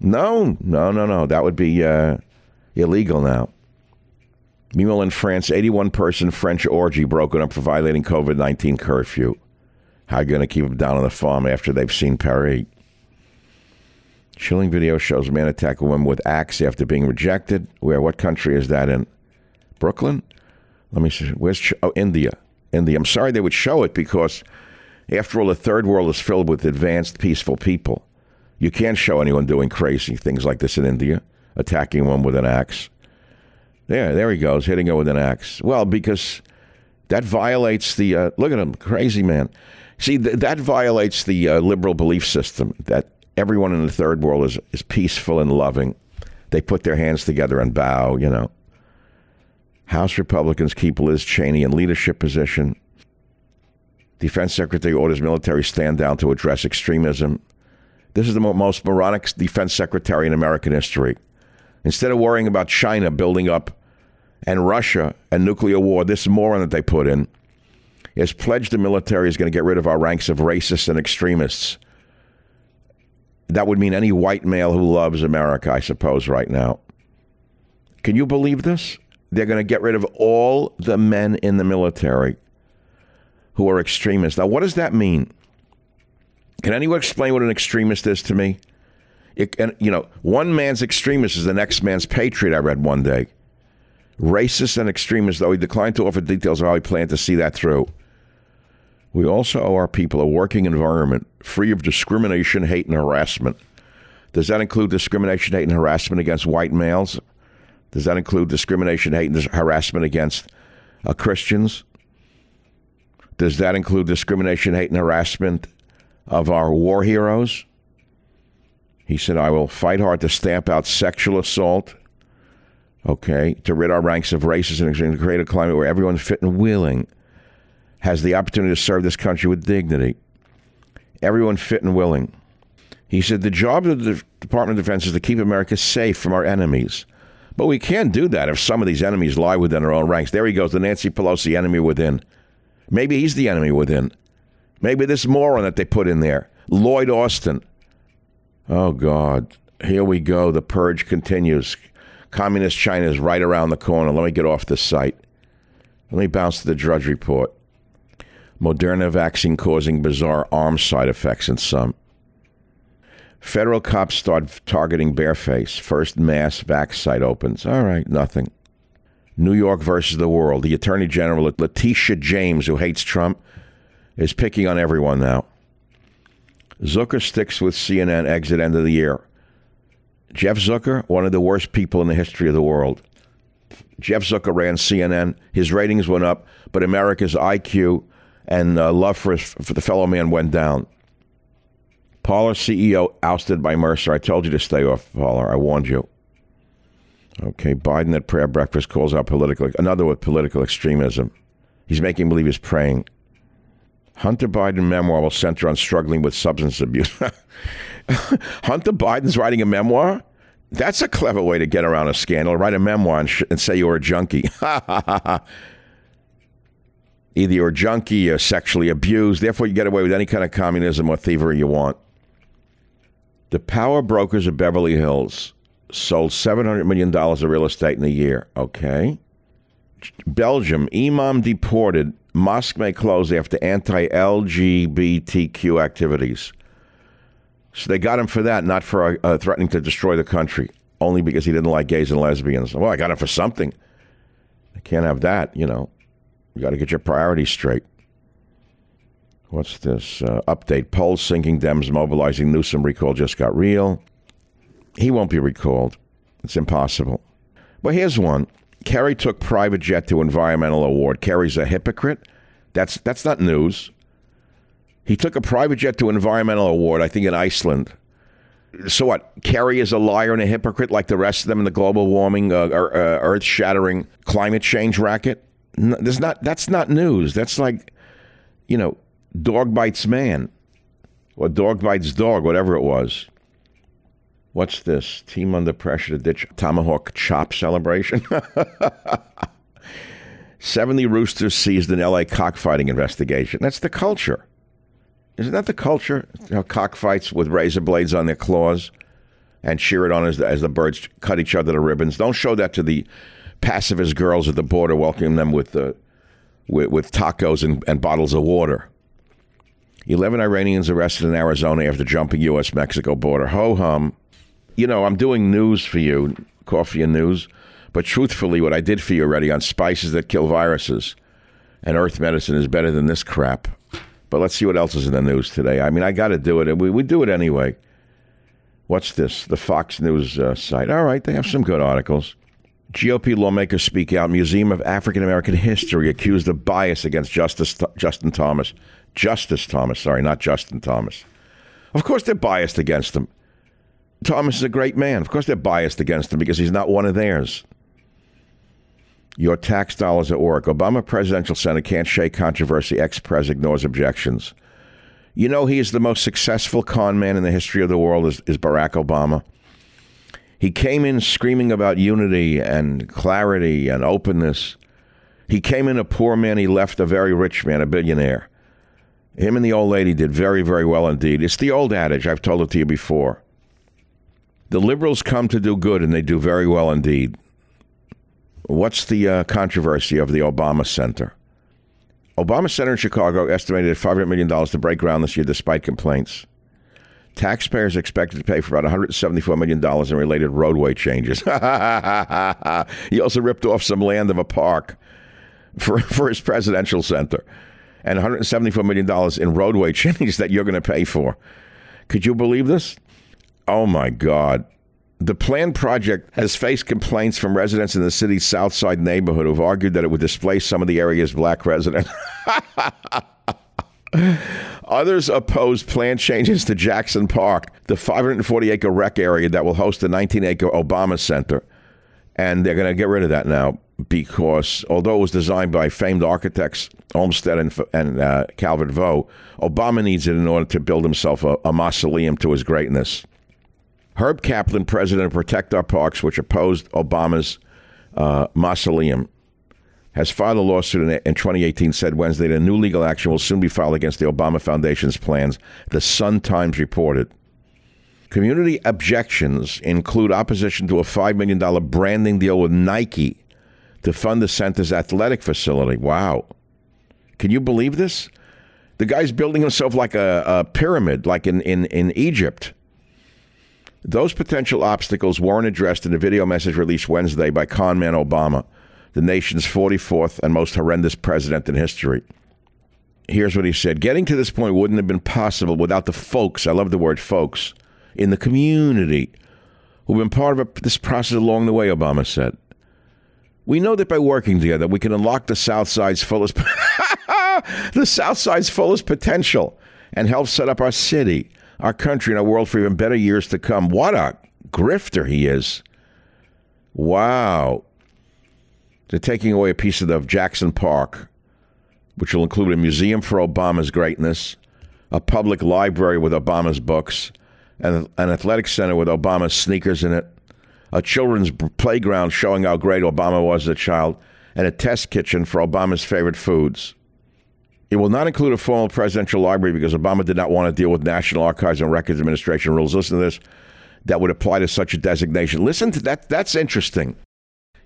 No, no, no, no. That would be uh, illegal now. Meanwhile, in France, 81 person French orgy broken up for violating COVID 19 curfew. How are you going to keep them down on the farm after they've seen Paris? Chilling video shows man attack a woman with axe after being rejected. Where? What country is that in? Brooklyn? Let me see. Where's Ch- oh India? India. I'm sorry they would show it because, after all, the third world is filled with advanced, peaceful people. You can't show anyone doing crazy things like this in India, attacking one with an axe. There, there he goes, hitting her with an axe. Well, because that violates the. Uh, look at him, crazy man. See, th- that violates the uh, liberal belief system that everyone in the third world is, is peaceful and loving. They put their hands together and bow, you know. House Republicans keep Liz Cheney in leadership position. Defense Secretary orders military stand down to address extremism. This is the most moronic defense secretary in American history. Instead of worrying about China building up and Russia and nuclear war, this moron that they put in has pledged the military is going to get rid of our ranks of racists and extremists. That would mean any white male who loves America, I suppose, right now. Can you believe this? They're going to get rid of all the men in the military who are extremists. Now, what does that mean? Can anyone explain what an extremist is to me? It, and, you know, one man's extremist is the next man's patriot, I read one day. Racist and extremist, though he declined to offer details of how he planned to see that through. We also owe our people a working environment free of discrimination, hate, and harassment. Does that include discrimination, hate, and harassment against white males? Does that include discrimination, hate, and harassment against uh, Christians? Does that include discrimination, hate, and harassment of our war heroes? He said, I will fight hard to stamp out sexual assault, okay, to rid our ranks of racism and to create a climate where everyone fit and willing has the opportunity to serve this country with dignity. Everyone fit and willing. He said, the job of the Department of Defense is to keep America safe from our enemies. But we can't do that if some of these enemies lie within our own ranks. There he goes, the Nancy Pelosi enemy within. Maybe he's the enemy within. Maybe this moron that they put in there, Lloyd Austin. Oh, God. Here we go. The purge continues. Communist China is right around the corner. Let me get off this site. Let me bounce to the Drudge Report. Moderna vaccine causing bizarre arm side effects in some. Federal cops start targeting Bareface. First mass vax site opens. All right, nothing. New York versus the world. The Attorney General, Letitia James, who hates Trump, is picking on everyone now. Zucker sticks with CNN exit end of the year. Jeff Zucker, one of the worst people in the history of the world. Jeff Zucker ran CNN. His ratings went up, but America's IQ and uh, love for, for the fellow man went down. Parler CEO ousted by Mercer. I told you to stay off Parler. I warned you. Okay, Biden at prayer breakfast calls out political another with political extremism. He's making believe he's praying. Hunter Biden memoir will center on struggling with substance abuse. Hunter Biden's writing a memoir? That's a clever way to get around a scandal. Write a memoir and, sh- and say you're a junkie. Either you're a junkie, you're sexually abused, therefore you get away with any kind of communism or thievery you want. The power brokers of Beverly Hills sold $700 million of real estate in a year. Okay. Belgium, imam deported. Mosque may close after anti LGBTQ activities. So they got him for that, not for uh, threatening to destroy the country. only because he didn't like gays and lesbians. Well, I got him for something. I can't have that, you know. You got to get your priorities straight. What's this? Uh, update polls sinking Dems mobilizing Newsom recall just got real. He won't be recalled. It's impossible. But here's one. Kerry took private jet to environmental award. Kerry's a hypocrite. That's that's not news. He took a private jet to environmental award, I think in Iceland. So what? Kerry is a liar and a hypocrite like the rest of them in the global warming, uh, uh, earth-shattering climate change racket. No, there's not. That's not news. That's like, you know, dog bites man, or dog bites dog, whatever it was. What's this? Team under pressure to ditch tomahawk chop celebration. 70 roosters seized in LA cockfighting investigation. That's the culture. Isn't that the culture? You know, cockfights with razor blades on their claws and cheer it on as the, as the birds cut each other to ribbons. Don't show that to the pacifist girls at the border, welcoming them with, with, with tacos and, and bottles of water. 11 Iranians arrested in Arizona after jumping U.S. Mexico border. Ho hum. You know, I'm doing news for you, coffee and news, but truthfully, what I did for you already on spices that kill viruses and earth medicine is better than this crap. But let's see what else is in the news today. I mean, I got to do it. We, we do it anyway. What's this? The Fox News uh, site. All right, they have some good articles. GOP lawmakers speak out. Museum of African American History accused of bias against Justice Justin Thomas. Justice Thomas, sorry, not Justin Thomas. Of course, they're biased against him. Thomas is a great man. Of course, they're biased against him because he's not one of theirs. Your tax dollars at work. Obama presidential center can't shake controversy. Ex pres ignores objections. You know, he is the most successful con man in the history of the world, is, is Barack Obama. He came in screaming about unity and clarity and openness. He came in a poor man, he left a very rich man, a billionaire. Him and the old lady did very, very well indeed. It's the old adage, I've told it to you before. The liberals come to do good, and they do very well indeed. What's the uh, controversy of the Obama Center? Obama Center in Chicago estimated $500 million to break ground this year despite complaints. Taxpayers expected to pay for about $174 million in related roadway changes. he also ripped off some land of a park for, for his presidential center and $174 million in roadway changes that you're going to pay for. Could you believe this? Oh my God. The planned project has faced complaints from residents in the city's South Side neighborhood who've argued that it would displace some of the area's black residents. Others oppose planned changes to Jackson Park, the 540 acre rec area that will host the 19 acre Obama Center. And they're going to get rid of that now because although it was designed by famed architects Olmsted and, and uh, Calvert Vaux, Obama needs it in order to build himself a, a mausoleum to his greatness. Herb Caplan, president of Protect Our Parks, which opposed Obama's uh, mausoleum, has filed a lawsuit in, in 2018, said Wednesday that a new legal action will soon be filed against the Obama Foundation's plans, the Sun Times reported. Community objections include opposition to a $5 million branding deal with Nike to fund the center's athletic facility. Wow. Can you believe this? The guy's building himself like a, a pyramid, like in, in, in Egypt. Those potential obstacles weren't addressed in a video message released Wednesday by conman Obama, the nation's 44th and most horrendous president in history. Here's what he said Getting to this point wouldn't have been possible without the folks, I love the word folks, in the community who've been part of this process along the way, Obama said. We know that by working together, we can unlock the South Side's fullest the South Side's fullest potential and help set up our city, our country, and our world for even better years to come. What a grifter he is! Wow. They're taking away a piece of the Jackson Park, which will include a museum for Obama's greatness, a public library with Obama's books, and an athletic center with Obama's sneakers in it, a children's playground showing how great Obama was as a child, and a test kitchen for Obama's favorite foods. It will not include a formal presidential library because Obama did not want to deal with National Archives and Records Administration rules. Listen to this that would apply to such a designation. Listen to that. That's interesting.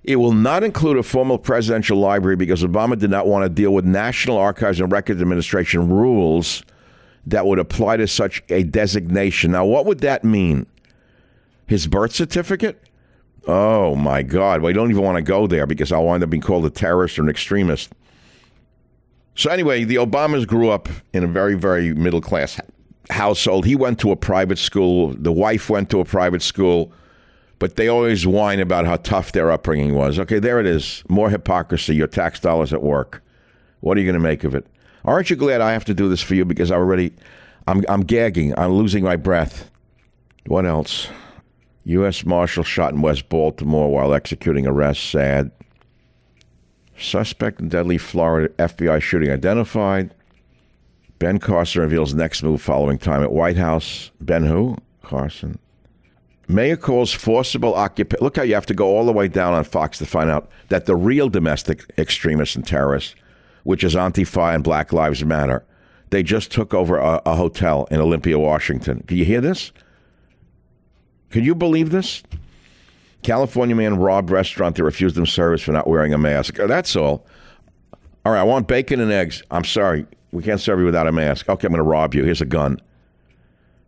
It will not include a formal presidential library because Obama did not want to deal with National Archives and Records Administration rules that would apply to such a designation. Now, what would that mean? His birth certificate? Oh my God! Well, I don't even want to go there because I'll wind up being called a terrorist or an extremist. So anyway, the Obamas grew up in a very, very middle class household. He went to a private school. The wife went to a private school, but they always whine about how tough their upbringing was. Okay, there it is. More hypocrisy. Your tax dollars at work. What are you going to make of it? Aren't you glad I have to do this for you because I already, I'm, I'm gagging. I'm losing my breath. What else? U.S. Marshal shot in West Baltimore while executing arrest. Sad. Suspect in deadly Florida FBI shooting identified. Ben Carson reveals next move following time at White House. Ben who? Carson. Mayor calls forcible occupation. Look how you have to go all the way down on Fox to find out that the real domestic extremists and terrorists, which is Antifa and Black Lives Matter, they just took over a, a hotel in Olympia, Washington. Can you hear this? Can you believe this? California man robbed restaurant that refused him service for not wearing a mask. Uh, that's all. All right, I want bacon and eggs. I'm sorry. We can't serve you without a mask. Okay, I'm going to rob you. Here's a gun.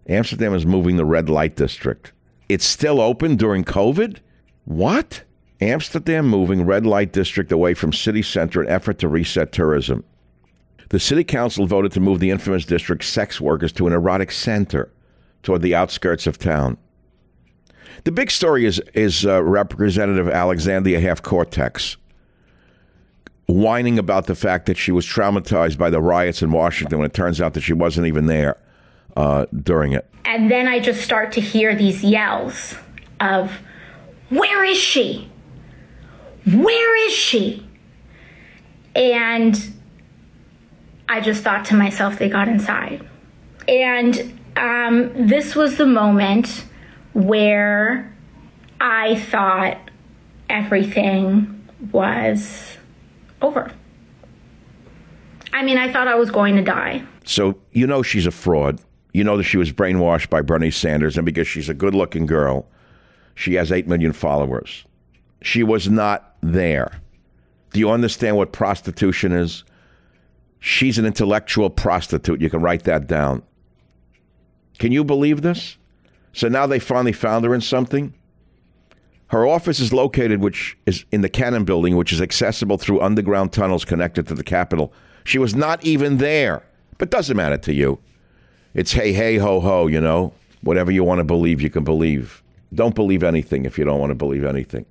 Amsterdam is moving the red light district. It's still open during COVID? What? Amsterdam moving red light district away from city center in effort to reset tourism. The city council voted to move the infamous district sex workers to an erotic center toward the outskirts of town. The big story is is uh, Representative Alexandria Half Cortex whining about the fact that she was traumatized by the riots in Washington when it turns out that she wasn't even there uh, during it. And then I just start to hear these yells of, Where is she? Where is she? And I just thought to myself, they got inside. And um, this was the moment where I thought everything was over. I mean, I thought I was going to die. So you know she's a fraud. You know that she was brainwashed by Bernie Sanders, and because she's a good looking girl, she has 8 million followers. She was not there. Do you understand what prostitution is? She's an intellectual prostitute. You can write that down. Can you believe this? So now they finally found her in something. Her office is located, which is in the Cannon Building, which is accessible through underground tunnels connected to the Capitol. She was not even there, but doesn't matter to you. It's hey hey ho ho, you know. Whatever you want to believe, you can believe. Don't believe anything if you don't want to believe anything.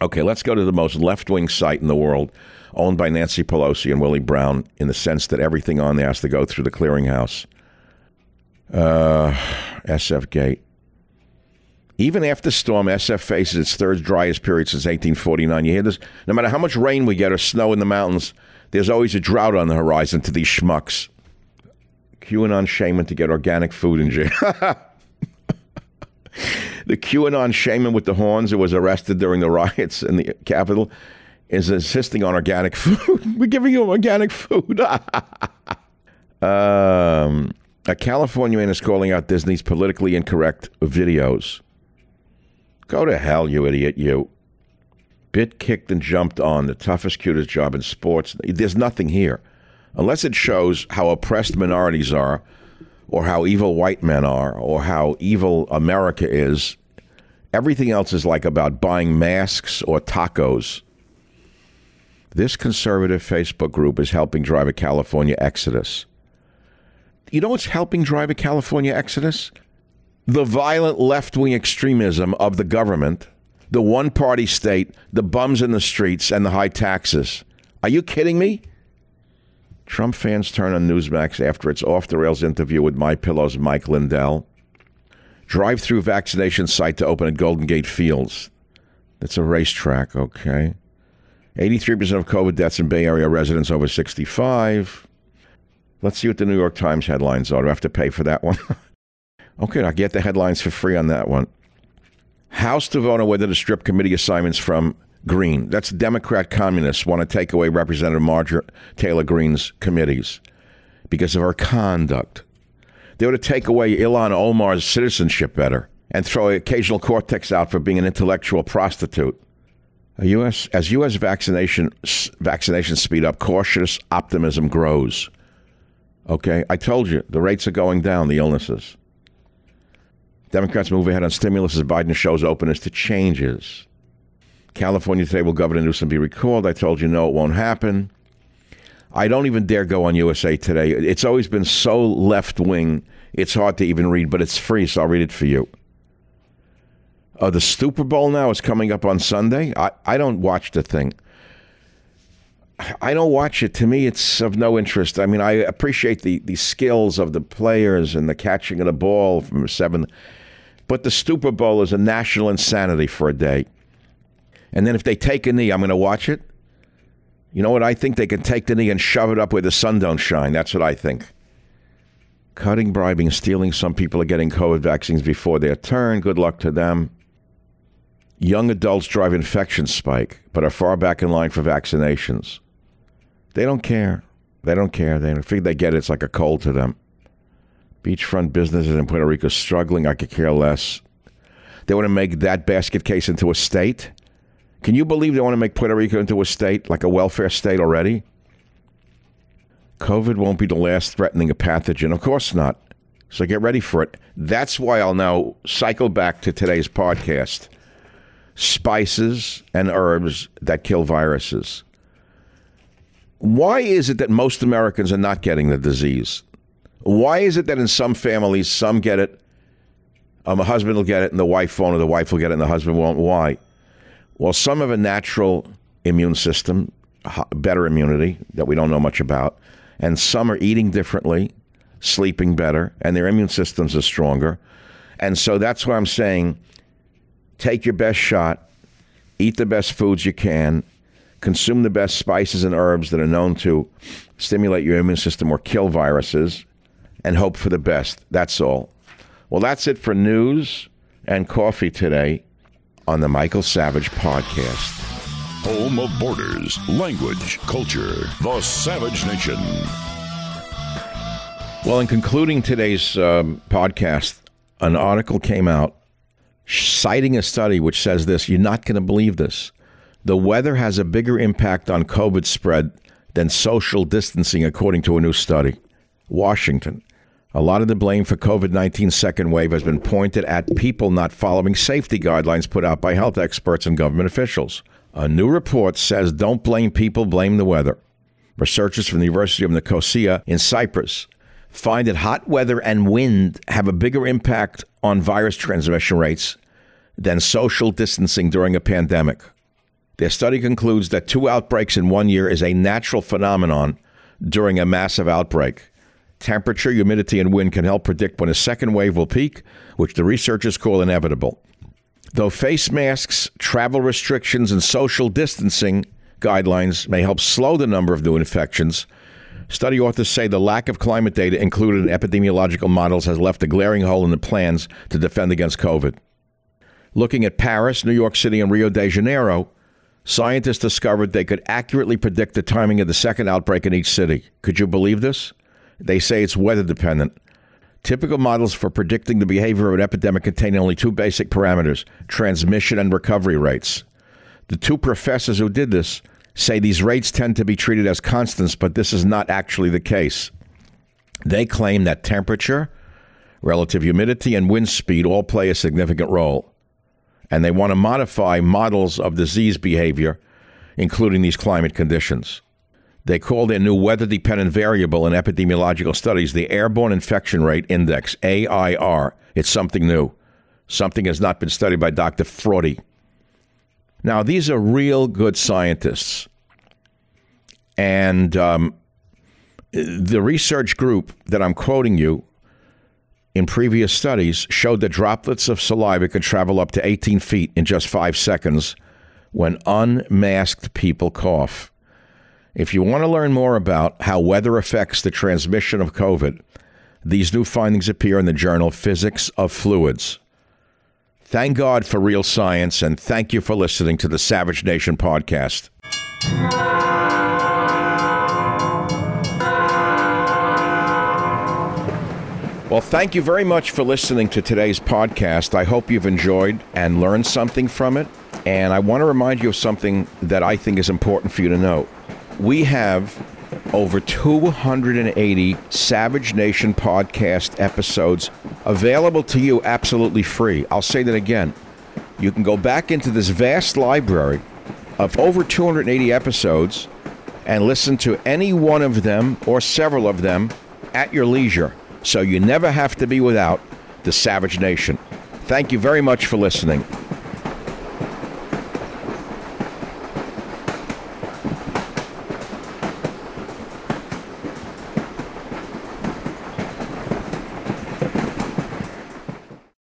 Okay, let's go to the most left wing site in the world, owned by Nancy Pelosi and Willie Brown, in the sense that everything on there has to go through the clearinghouse. Uh, SF Gate. Even after storm, SF faces its third driest period since 1849. You hear this? No matter how much rain we get or snow in the mountains, there's always a drought on the horizon to these schmucks. QAnon shaman to get organic food in jail. the QAnon shaman with the horns who was arrested during the riots in the Capitol is insisting on organic food. We're giving him organic food. um, a California man is calling out Disney's politically incorrect videos. Go to hell, you idiot, you. Bit kicked and jumped on the toughest, cutest job in sports. There's nothing here. Unless it shows how oppressed minorities are, or how evil white men are, or how evil America is, everything else is like about buying masks or tacos. This conservative Facebook group is helping drive a California exodus. You know what's helping drive a California exodus? The violent left wing extremism of the government, the one party state, the bums in the streets, and the high taxes. Are you kidding me? Trump fans turn on Newsmax after its off the rails interview with My Pillow's Mike Lindell. Drive through vaccination site to open at Golden Gate Fields. That's a racetrack, okay. 83% of COVID deaths in Bay Area residents over 65. Let's see what the New York Times headlines are. Do I have to pay for that one? okay, I'll get the headlines for free on that one. House to vote on whether to strip committee assignments from Green. That's Democrat communists want to take away Representative Marjorie Taylor Greene's committees because of her conduct. They would to take away Ilhan Omar's citizenship better and throw occasional cortex out for being an intellectual prostitute. US, as U.S. vaccination vaccinations speed up, cautious optimism grows. Okay, I told you the rates are going down. The illnesses. Democrats move ahead on stimulus as Biden shows openness to changes. California today will Governor Newsom be recalled? I told you no, it won't happen. I don't even dare go on USA Today. It's always been so left wing, it's hard to even read, but it's free, so I'll read it for you. Uh, the Super Bowl now is coming up on Sunday. I, I don't watch the thing. I don't watch it. To me, it's of no interest. I mean, I appreciate the, the skills of the players and the catching of the ball from seven, but the Super Bowl is a national insanity for a day. And then if they take a knee, I'm going to watch it. You know what I think? They can take the knee and shove it up where the sun don't shine. That's what I think. Cutting, bribing, stealing. Some people are getting COVID vaccines before their turn. Good luck to them. Young adults drive infection spike, but are far back in line for vaccinations. They don't care. They don't care. They don't figure they get it. It's like a cold to them. Beachfront businesses in Puerto Rico struggling. I could care less. They want to make that basket case into a state. Can you believe they want to make Puerto Rico into a state, like a welfare state already? COVID won't be the last threatening a pathogen. Of course not. So get ready for it. That's why I'll now cycle back to today's podcast spices and herbs that kill viruses. Why is it that most Americans are not getting the disease? Why is it that in some families, some get it, um, a husband will get it and the wife won't, or the wife will get it and the husband won't? Why? Well, some have a natural immune system, better immunity that we don't know much about, and some are eating differently, sleeping better, and their immune systems are stronger. And so that's why I'm saying take your best shot, eat the best foods you can, consume the best spices and herbs that are known to stimulate your immune system or kill viruses, and hope for the best. That's all. Well, that's it for news and coffee today on the Michael Savage Podcast. Home of borders, language, culture, the Savage Nation. Well, in concluding today's um, podcast, an article came out citing a study which says this you're not going to believe this. The weather has a bigger impact on COVID spread than social distancing, according to a new study. Washington. A lot of the blame for COVID 19 second wave has been pointed at people not following safety guidelines put out by health experts and government officials. A new report says don't blame people, blame the weather. Researchers from the University of Nicosia in Cyprus find that hot weather and wind have a bigger impact on virus transmission rates than social distancing during a pandemic. Their study concludes that two outbreaks in one year is a natural phenomenon during a massive outbreak. Temperature, humidity, and wind can help predict when a second wave will peak, which the researchers call inevitable. Though face masks, travel restrictions, and social distancing guidelines may help slow the number of new infections, study authors say the lack of climate data included in epidemiological models has left a glaring hole in the plans to defend against COVID. Looking at Paris, New York City, and Rio de Janeiro, scientists discovered they could accurately predict the timing of the second outbreak in each city. Could you believe this? They say it's weather dependent. Typical models for predicting the behavior of an epidemic contain only two basic parameters transmission and recovery rates. The two professors who did this say these rates tend to be treated as constants, but this is not actually the case. They claim that temperature, relative humidity, and wind speed all play a significant role. And they want to modify models of disease behavior, including these climate conditions. They call their new weather dependent variable in epidemiological studies the Airborne Infection Rate Index, AIR. It's something new. Something has not been studied by Dr. Fraude. Now, these are real good scientists. And um, the research group that I'm quoting you in previous studies showed that droplets of saliva could travel up to 18 feet in just five seconds when unmasked people cough. If you want to learn more about how weather affects the transmission of COVID, these new findings appear in the journal Physics of Fluids. Thank God for real science, and thank you for listening to the Savage Nation podcast. Well, thank you very much for listening to today's podcast. I hope you've enjoyed and learned something from it. And I want to remind you of something that I think is important for you to know. We have over 280 Savage Nation podcast episodes available to you absolutely free. I'll say that again. You can go back into this vast library of over 280 episodes and listen to any one of them or several of them at your leisure. So you never have to be without the Savage Nation. Thank you very much for listening.